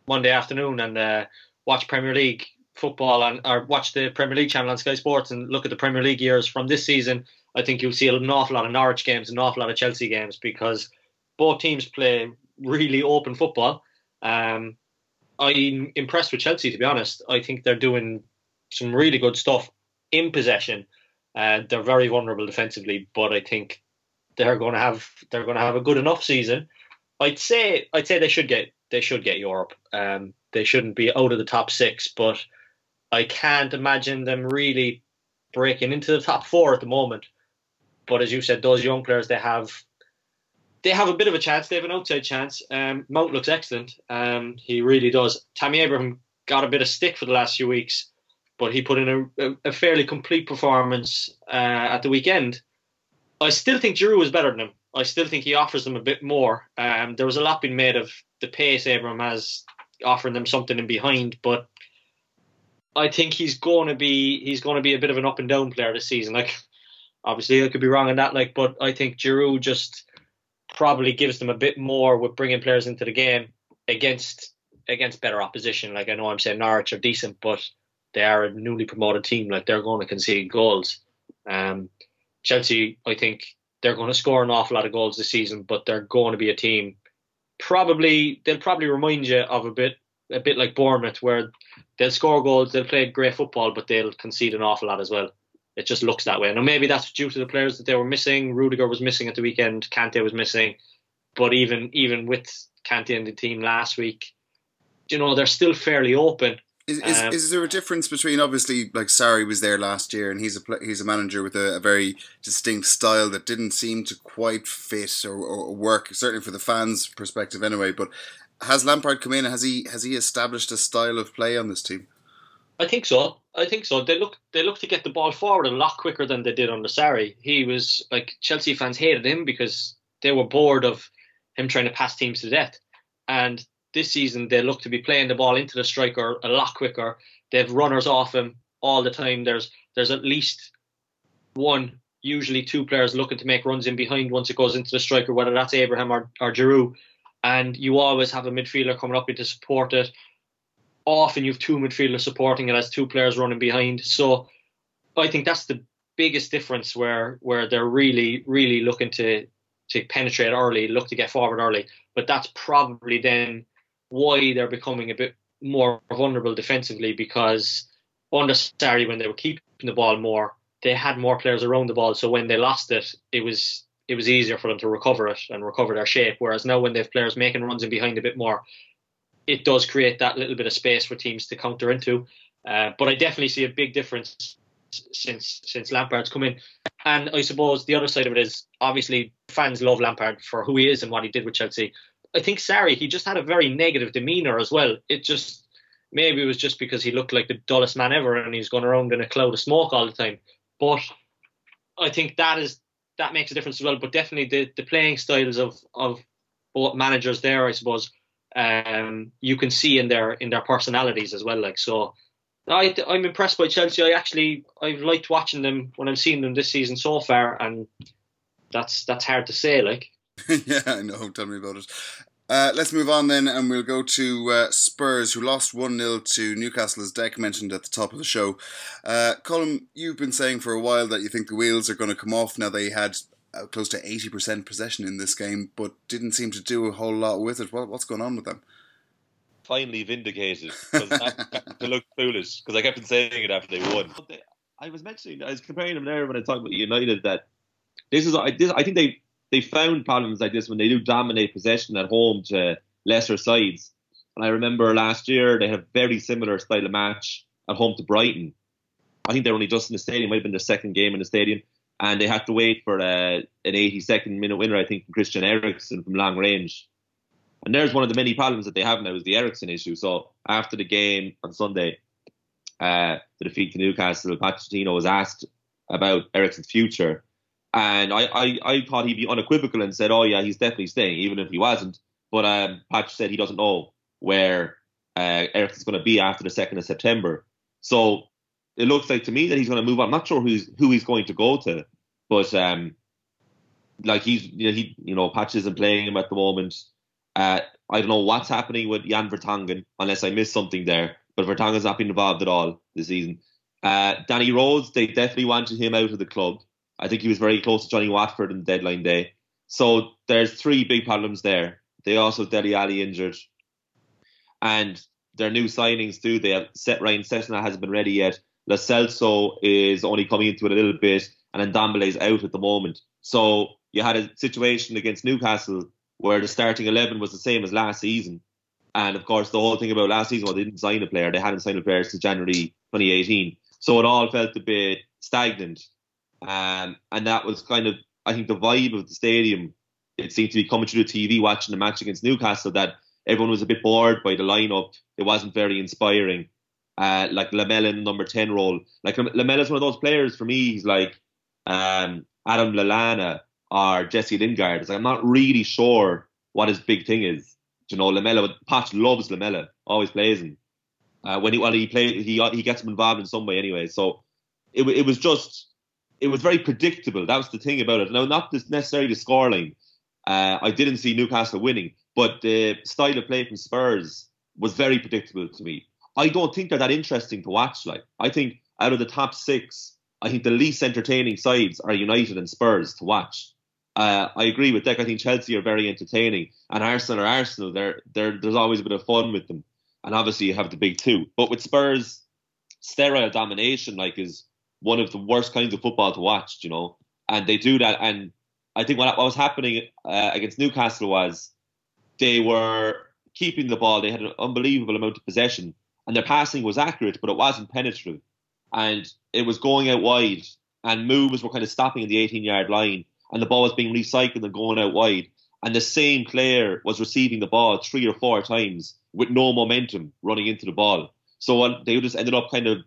Monday afternoon and uh, watch Premier League, football and or watch the Premier League channel on Sky Sports and look at the Premier League years from this season, I think you'll see an awful lot of Norwich games, an awful lot of Chelsea games because both teams play really open football. Um, I'm impressed with Chelsea to be honest. I think they're doing some really good stuff in possession. Uh, they're very vulnerable defensively, but I think they're going to have they're going to have a good enough season. I'd say I'd say they should get they should get Europe. Um, they shouldn't be out of the top six, but I can't imagine them really breaking into the top four at the moment. But as you said, those young players they have they have a bit of a chance. They have an outside chance. Um, Mount looks excellent. Um, he really does. Tammy Abraham got a bit of stick for the last few weeks, but he put in a, a fairly complete performance uh, at the weekend. I still think Giroud is better than him. I still think he offers them a bit more. Um, there was a lot being made of the pace Abraham has offering them something in behind, but I think he's going to be he's going to be a bit of an up and down player this season. Like, obviously, I could be wrong on that. Like, but I think Giroud just probably gives them a bit more with bringing players into the game against against better opposition. Like, I know I'm saying Norwich are decent, but they are a newly promoted team. Like, they're going to concede goals. Um, Chelsea, I think they're going to score an awful lot of goals this season, but they're going to be a team. Probably they'll probably remind you of a bit a bit like Bournemouth, where they'll score goals, they'll play great football, but they'll concede an awful lot as well. it just looks that way. Now maybe that's due to the players that they were missing. Rudiger was missing at the weekend. Kante was missing, but even even with Kante in the team last week, you know they're still fairly open. Is, is, um, is, there a difference between obviously like Sarri was there last year and he's a he's a manager with a, a very distinct style that didn't seem to quite fit or, or, work certainly for the fans perspective anyway but has Lampard come in has he has he established a style of play on this team I think so I think so they look they look to get the ball forward a lot quicker than they did under Sarri he was like Chelsea fans hated him because they were bored of him trying to pass teams to death and this season they look to be playing the ball into the striker a lot quicker. They have runners off him all the time. There's there's at least one, usually two players looking to make runs in behind once it goes into the striker, whether that's Abraham or, or Giroud. And you always have a midfielder coming up to support it. Often you have two midfielders supporting it as two players running behind. So I think that's the biggest difference where where they're really, really looking to to penetrate early, look to get forward early. But that's probably then why they're becoming a bit more vulnerable defensively because under Sarri, when they were keeping the ball more, they had more players around the ball. So when they lost it, it was it was easier for them to recover it and recover their shape. Whereas now, when they have players making runs in behind a bit more, it does create that little bit of space for teams to counter into. Uh, but I definitely see a big difference since since Lampard's come in. And I suppose the other side of it is obviously fans love Lampard for who he is and what he did with Chelsea. I think Sarri he just had a very negative demeanour as well. It just maybe it was just because he looked like the dullest man ever and he's going around in a cloud of smoke all the time. But I think that is that makes a difference as well. But definitely the, the playing styles of of both managers there, I suppose, um, you can see in their in their personalities as well. Like so, I I'm impressed by Chelsea. I actually I've liked watching them when I've seen them this season so far, and that's that's hard to say. Like [laughs] yeah, I know. Tell me about it. Uh, let's move on then, and we'll go to uh, Spurs, who lost 1 0 to Newcastle, as Dec mentioned at the top of the show. Uh, Colm, you've been saying for a while that you think the wheels are going to come off. Now, they had uh, close to 80% possession in this game, but didn't seem to do a whole lot with it. What, what's going on with them? Finally vindicated. [laughs] to look foolish, because I kept on saying it after they won. I was mentioning, I was comparing them there when I talked about United, that this is, I, this, I think they they found problems like this when they do dominate possession at home to lesser sides. And I remember last year they had a very similar style of match at home to Brighton. I think they were only just in the stadium, might have been their second game in the stadium, and they had to wait for uh, an 82nd minute winner, I think, from Christian Eriksen from long range. And there's one of the many problems that they have now is the Eriksen issue. So after the game on Sunday, uh, the defeat to Newcastle, Pochettino was asked about Eriksen's future, and I, I, I thought he'd be unequivocal and said, oh, yeah, he's definitely staying, even if he wasn't. But um, Poch said he doesn't know where uh, Eriksen's going to be after the 2nd of September. So it looks like to me that he's going to move on. I'm not sure who's, who he's going to go to, but um, like he's, you know, he, you know, Poch isn't playing him at the moment. Uh, I don't know what's happening with Jan Vertonghen, unless I missed something there. But Vertonghen's not been involved at all this season. Uh, Danny Rose, they definitely wanted him out of the club. I think he was very close to Johnny Watford on the deadline day. So there's three big problems there. They also Dele Alli injured, and their new signings too. They have set Ryan Sessegnon hasn't been ready yet. Lo Celso is only coming into it a little bit, and then is out at the moment. So you had a situation against Newcastle where the starting eleven was the same as last season. And of course, the whole thing about last season was they didn't sign a player. They hadn't signed a player since January 2018. So it all felt a bit stagnant. Um, and that was kind of, I think, the vibe of the stadium. It seemed to be coming through the TV watching the match against Newcastle that everyone was a bit bored by the lineup. It wasn't very inspiring. Uh, like Lamela in number 10 role. Like Lamela's one of those players for me, he's like um, Adam Lallana or Jesse Lingard. Like, I'm not really sure what his big thing is. You know, Lamela, Poch loves Lamela, always plays him. Uh, when he when he play, he he gets him involved in some way anyway. So it it was just it was very predictable. That was the thing about it. Now, not necessarily the scoreline. Uh, I didn't see Newcastle winning, but the style of play from Spurs was very predictable to me. I don't think they're that interesting to watch. Like I think out of the top six, I think the least entertaining sides are United and Spurs to watch. Uh, I agree with Dec. I think Chelsea are very entertaining, and Arsenal are Arsenal. They're, they're, there's always a bit of fun with them, and obviously you have the big two. But with Spurs, sterile domination like is one of the worst kinds of football to watch, you know. And they do that. And I think what, what was happening uh, against Newcastle was they were keeping the ball. They had an unbelievable amount of possession, and their passing was accurate, but it wasn't penetrative. And it was going out wide, and moves were kind of stopping in the 18 yard line, and the ball was being recycled and going out wide. And the same player was receiving the ball three or four times with no momentum running into the ball. So they just ended up kind of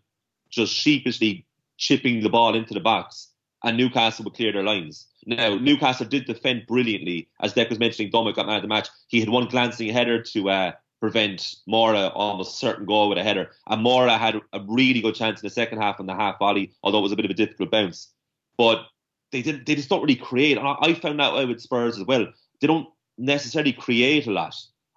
just sheepishly chipping the ball into the box, and Newcastle would clear their lines. Now, Newcastle did defend brilliantly, as Dec was mentioning. Dominic got man of the match. He had one glancing header to uh, prevent Moura almost certain goal with a header, and Moura had a really good chance in the second half on the half volley, although it was a bit of a difficult bounce. But they didn't. they just don't really create. And I found that out with Spurs as well. They don't necessarily create a lot,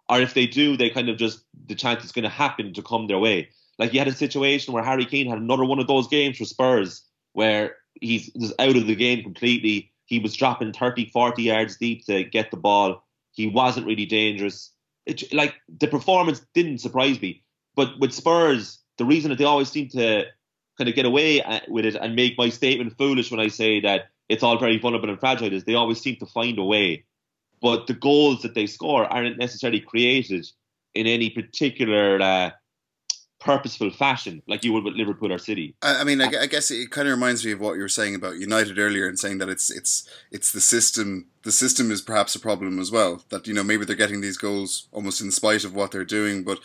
or if they do, they kind of just the chance is going to happen to come their way. Like you had a situation where Harry Kane had another one of those games for Spurs where he's just out of the game completely. He was dropping 30, 40 yards deep to get the ball. He wasn't really dangerous. It, like the performance didn't surprise me, but with Spurs, the reason that they always seem to kind of get away uh, with it and make my statement foolish when I say that it's all very vulnerable and fragile is they always seem to find a way. But the goals that they score aren't necessarily created in any particular uh, purposeful fashion, like you would with Liverpool or City. I, mean, I, uh, I, guess it kind of reminds me of what you were saying about United earlier, and saying that it's it's it's the system. The system is perhaps a problem as well. That you know maybe they're getting these goals almost in spite of what they're doing, but.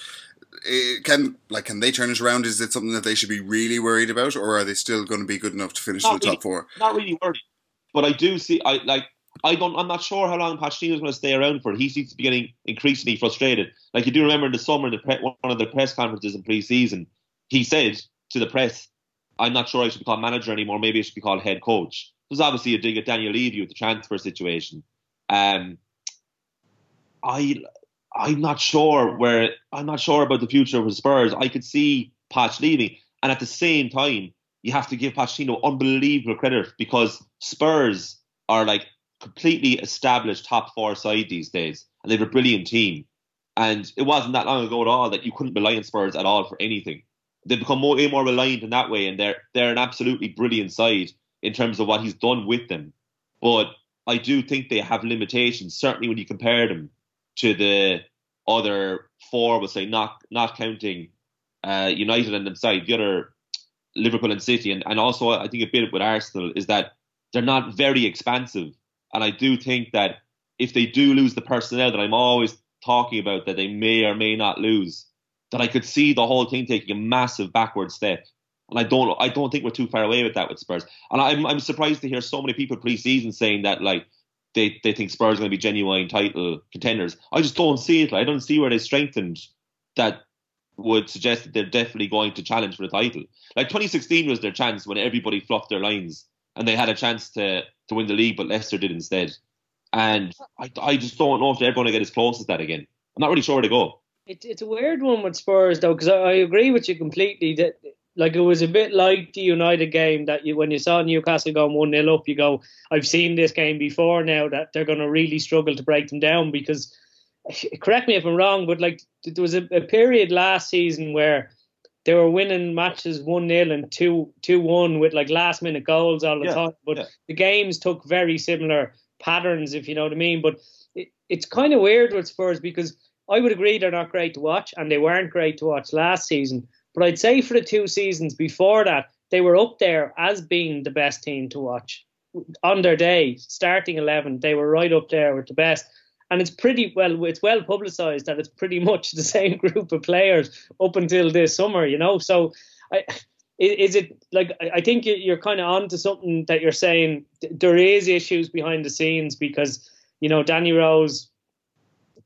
It can like can they turn it around? Is it something that they should be really worried about, or are they still going to be good enough to finish not in the really, top four? Not really worried, but I do see. I like I don't. I'm not sure how long Pochettino is going to stay around for. He seems to be getting increasingly frustrated. Like you do remember in the summer, the pre- one of the press conferences in pre-season, he said to the press, "I'm not sure I should be called manager anymore. Maybe I should be called head coach." There's obviously a dig at Daniel Levy with the transfer situation. Um, I, I'm not sure where. I'm not sure about the future of the Spurs. I could see Poch leaving, and at the same time, you have to give Pochettino unbelievable credit because Spurs are like completely established top four side these days, and they have a brilliant team. And it wasn't that long ago at all that you couldn't rely on Spurs at all for anything. They've become more, way more reliant in that way, and they're they're an absolutely brilliant side in terms of what he's done with them. But I do think they have limitations, certainly when you compare them to the other four, we'll say, not not counting uh, United and inside the other Liverpool and City, and, and also I think a bit with Arsenal is that they're not very expansive and I do think that if they do lose the personnel that I'm always talking about that they may or may not lose, that I could see the whole thing taking a massive backward step. And I don't I don't think we're too far away with that with Spurs. And I'm I'm surprised to hear so many people pre-season saying that like they, they think Spurs are going to be genuine title contenders. I just don't see it. I don't see where they strengthened that would suggest that they're definitely going to challenge for the title. Like 2016 was their chance when everybody fluffed their lines and they had a chance to to win the league, but Leicester did instead. And I, I just don't know if they're going to get as close as that again. I'm not really sure where to go. It, it's a weird one with Spurs though, because I, I, agree with you completely that like it was a bit like the United game that you when you saw Newcastle going one 0 up, you go, I've seen this game before now that they're going to really struggle to break them down because. Correct me if I'm wrong, but like there was a, a period last season where they were winning matches 1 0 and 2 2 1 with like last minute goals all the yeah, time. But yeah. the games took very similar patterns, if you know what I mean. But it, it's kind of weird with Spurs because I would agree they're not great to watch and they weren't great to watch last season. But I'd say for the two seasons before that, they were up there as being the best team to watch. On their day, starting 11, they were right up there with the best and it's pretty well it's well publicized that it's pretty [laughs] much the same group of players up until this summer you know? So I, is it like I think you're kind of on to something that you're saying there is issues behind the scenes because you know Danny Rose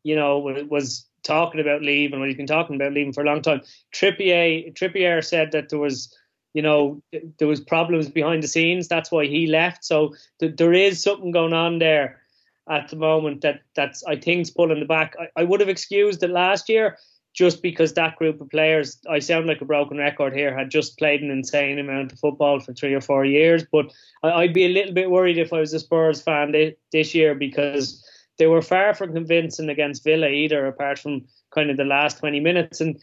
you know was talking about leaving when he's been talking about leaving for a long time. Trippier Trippier said that there was you know there was problems behind the scenes that's why he left. So th- there is something going on there at the moment that that's I think's pulling the back. I, I would have excused it last year just because that group of players, I sound like a broken record here, had just played an insane amount of football for three or four years. But I, would be a little bit worried if I was a Spurs fan this year because they were far from convincing against Villa either, apart from kind of the last 20 minutes. And,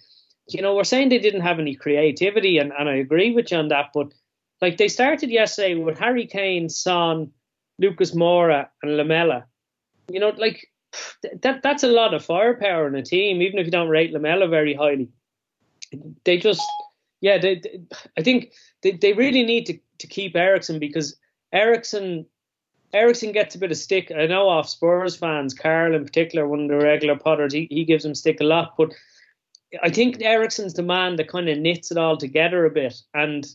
you know, we're saying they didn't have any creativity, and, and I agree with you on that. But like they started yesterday with Harry Kane, Son, Lucas Moura, and Lamela. You know, like that that's a lot of firepower in a team, even if you don't rate Lamela very highly. They just, yeah, they, they I think they, they really need to, to keep Eriksen because Eriksen Eriksen gets a bit of stick. I know off Spurs fans, Carl in particular, one of the regular potters, he, he gives him stick a lot. But I think Eriksen's the man that kind of knits it all together a bit. And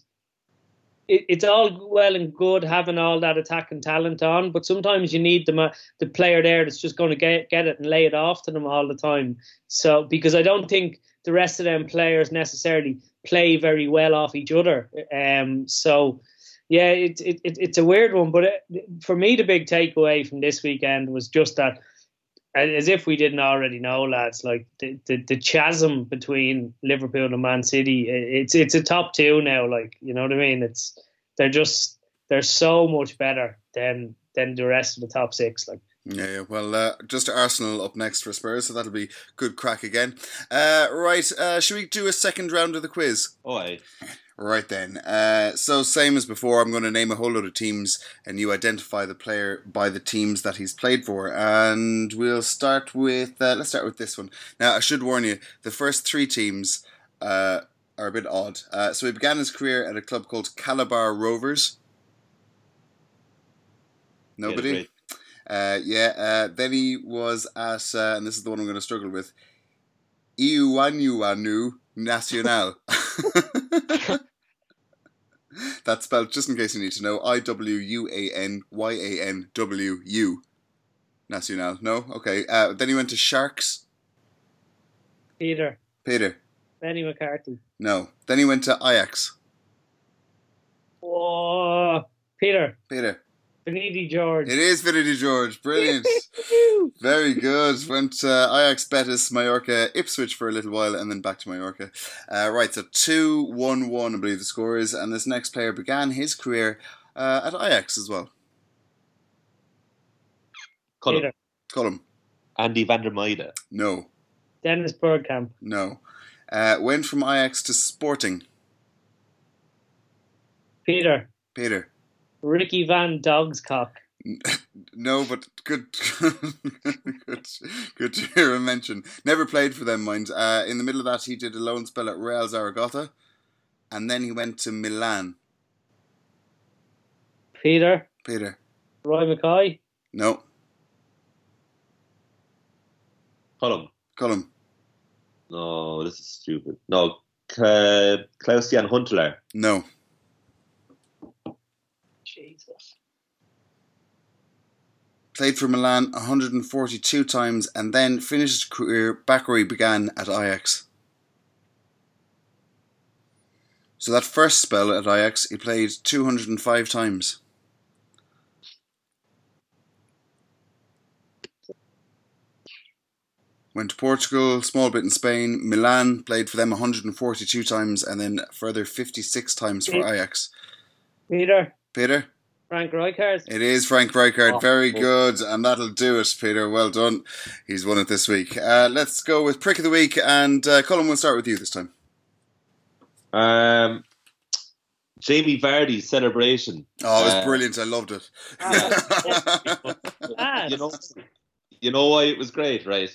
it, it's all well and good having all that attacking talent on, but sometimes you need the the player there that's just going to get get it and lay it off to them all the time. So because I don't think the rest of them players necessarily play very well off each other. Um, so yeah, it, it, it's a weird one, but it, for me, the big takeaway from this weekend was just that, as if we didn't already know, lads, like the, the, the chasm between Liverpool and Man City, it's it's a top two now. Like you know what I mean? It's they're just they're so much better than than the rest of the top six. Like yeah, yeah. Well, uh, just Arsenal up next for Spurs, so that'll be good crack again. Uh, right, uh, should we do a second round of the quiz? Oh, aye. Right then. Uh, so same as before, I'm going to name a whole lot of teams, and you identify the player by the teams that he's played for. And we'll start with uh, let's start with this one. Now I should warn you, the first three teams uh, are a bit odd. Uh, so he began his career at a club called Calabar Rovers. Nobody. Uh, yeah. Uh, then he was at, and this is the one I'm going to struggle with. Iwuanyanwu Nacional. [laughs] [laughs] [laughs] That's spelled, just in case you need to know, I W U A N Y A N W U. Nacional. No? Okay. Uh, then he went to Sharks. Peter. Peter. Benni McCarthy. No. Then he went to Ajax. Oh, Peter. Peter. Finidi George. It is Finidi George. Brilliant. [laughs] Very good. Went to uh, Ajax, Betis, Mallorca, Ipswich for a little while, and then back to Mallorca. Uh, right, so 2 1 1, I believe the score is. And this next player began his career uh, at Ajax as well. Colm. Peter. Colm. Andy van der Meyde. No. Dennis Bergkamp. No. Uh, went from Ajax to Sporting. Peter. Peter. Ricky Van Dogscock. [laughs] No, but good, [laughs] good, good to hear him mention. Never played for them, mind. Uh, in the middle of that, he did a loan spell at Real Zaragoza, and then he went to Milan. Peter. Peter. Roy Makaay. No. Colm. Colm. No, this is stupid. No, uh, Klaas-Jan Huntelaar. No. Jesus. Played for Milan 142 times and then finished his career back where he began at Ajax. So that first spell at Ajax, he played 205 times. Went to Portugal, small bit in Spain, Milan, played for them 142 times and then a further 56 times for Ajax. Peter. Peter? Frank Rijkaard. It is Frank Rijkaard. Oh, Very oh. good. And that'll do it, Peter. Well done. He's won it this week. Uh, let's go with Prick of the Week. And uh, Colm, we'll start with you this time. Um, Jamie Vardy's celebration. Oh, it was Uh, brilliant. I loved it. Lads. [laughs] You know, you know why it was great, right?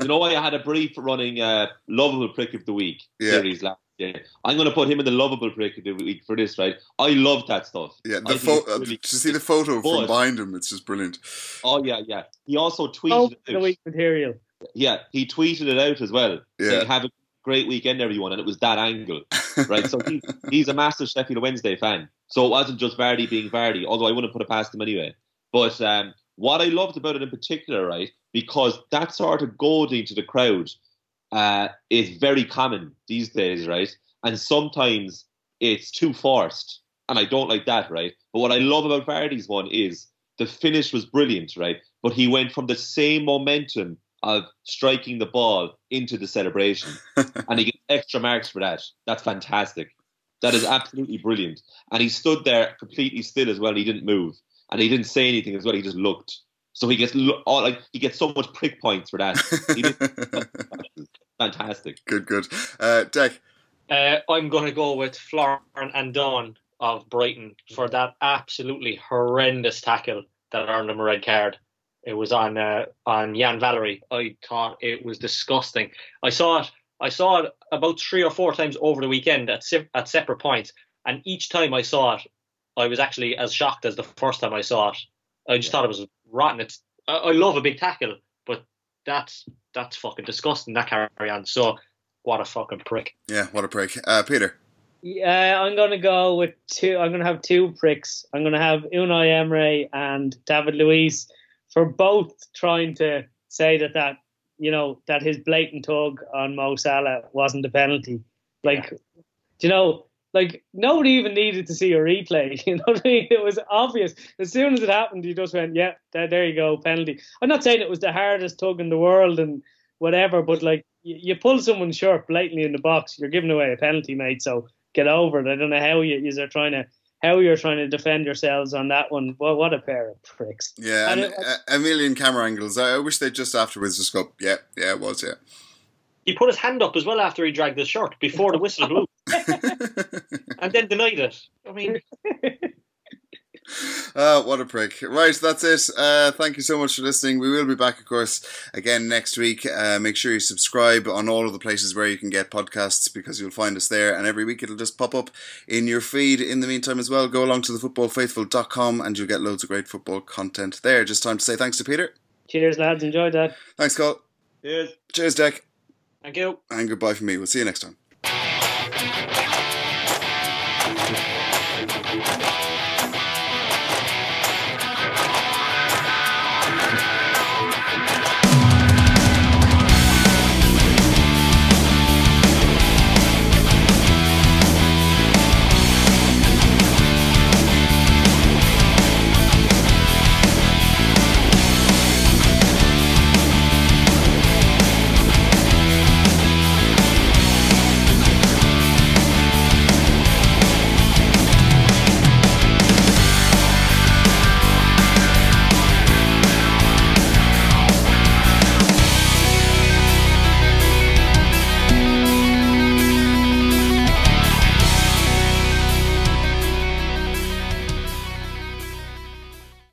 You know why I had a brief running uh, lovable prick of the week [laughs] Yeah. series last year. I'm going to put him in the lovable prick of the week for this, right? I love that stuff. yeah, the think pho- it's uh, really to see the photo from But- behind him, it's just brilliant. Oh yeah, yeah. He also Oh, tweeted the week material. Yeah, he tweeted it out as well. Yeah. Saying, "Have a great weekend, everyone," and it was that angle, [laughs] right? So he, he's a massive Sheffield Wednesday fan. So it wasn't just Vardy being Vardy, although I wouldn't put it past him anyway. But um, what I loved about it in particular, right, because that sort of goading to the crowd uh, is very common these days, right? And sometimes it's too forced, and I don't like that, right? But what I love about Vardy's one is the finish was brilliant, right? But he went from the same momentum of striking the ball into the celebration, [laughs] and he gets extra marks for that. That's fantastic. That is absolutely brilliant. And he stood there completely still as well. He didn't move, and he didn't say anything as well. He just looked. So he gets all like he gets so much prick points for that. Did [laughs] fantastic. good, good. Uh, Dec. Uh, I'm going to go with Florin Andone. of Brighton for that absolutely horrendous tackle that earned him a red card. It was on uh, on Yan Valery. I thought it was disgusting. I saw it. I saw it about three or four times over the weekend at at separate points, and each time I saw it, I was actually as shocked as the first time I saw it. I just yeah. thought it was rotten. It's I, I love a big tackle, but that's that's fucking disgusting. That carry on. So what a fucking prick. Yeah, what a prick. Uh, Peter. Yeah, I'm gonna go with two. I'm gonna have two pricks. I'm gonna have Unai Emery and David Luiz for both trying to say that that you know that his blatant tug on Mo Salah wasn't a penalty. Like, yeah. you know, like nobody even needed to see a replay. [laughs] You know what I mean? It was obvious as soon as it happened. You just went, "Yeah, there, there you go, penalty." I'm not saying it was the hardest tug in the world and whatever, but like you, you pull someone shirt blatantly in the box, you're giving away a penalty, mate. So get over it. I don't know how you you are trying to how you're trying to defend yourselves on that one. Well, what a pair of pricks. Yeah, and, and it, a million camera angles. I wish they just afterwards just go, yeah, yeah, it was, yeah. He put his hand up as well after he dragged the shirt before the whistle blew, [laughs] and then denied it. I mean. Uh, [laughs] what a prick. Right, that's it. Uh, thank you so much for listening. We will be back, of course, again next week. Uh, make sure you subscribe on all of the places where you can get podcasts because you'll find us there. And every week it'll just pop up in your feed. In the meantime, as well, go along to thefootballfaithful.com and you'll get loads of great football content there. Just time to say thanks to Peter. Cheers, lads. Enjoyed that. Thanks, Cole. Cheers. Cheers, Dec. Thank you. And goodbye from me. We'll see you next time.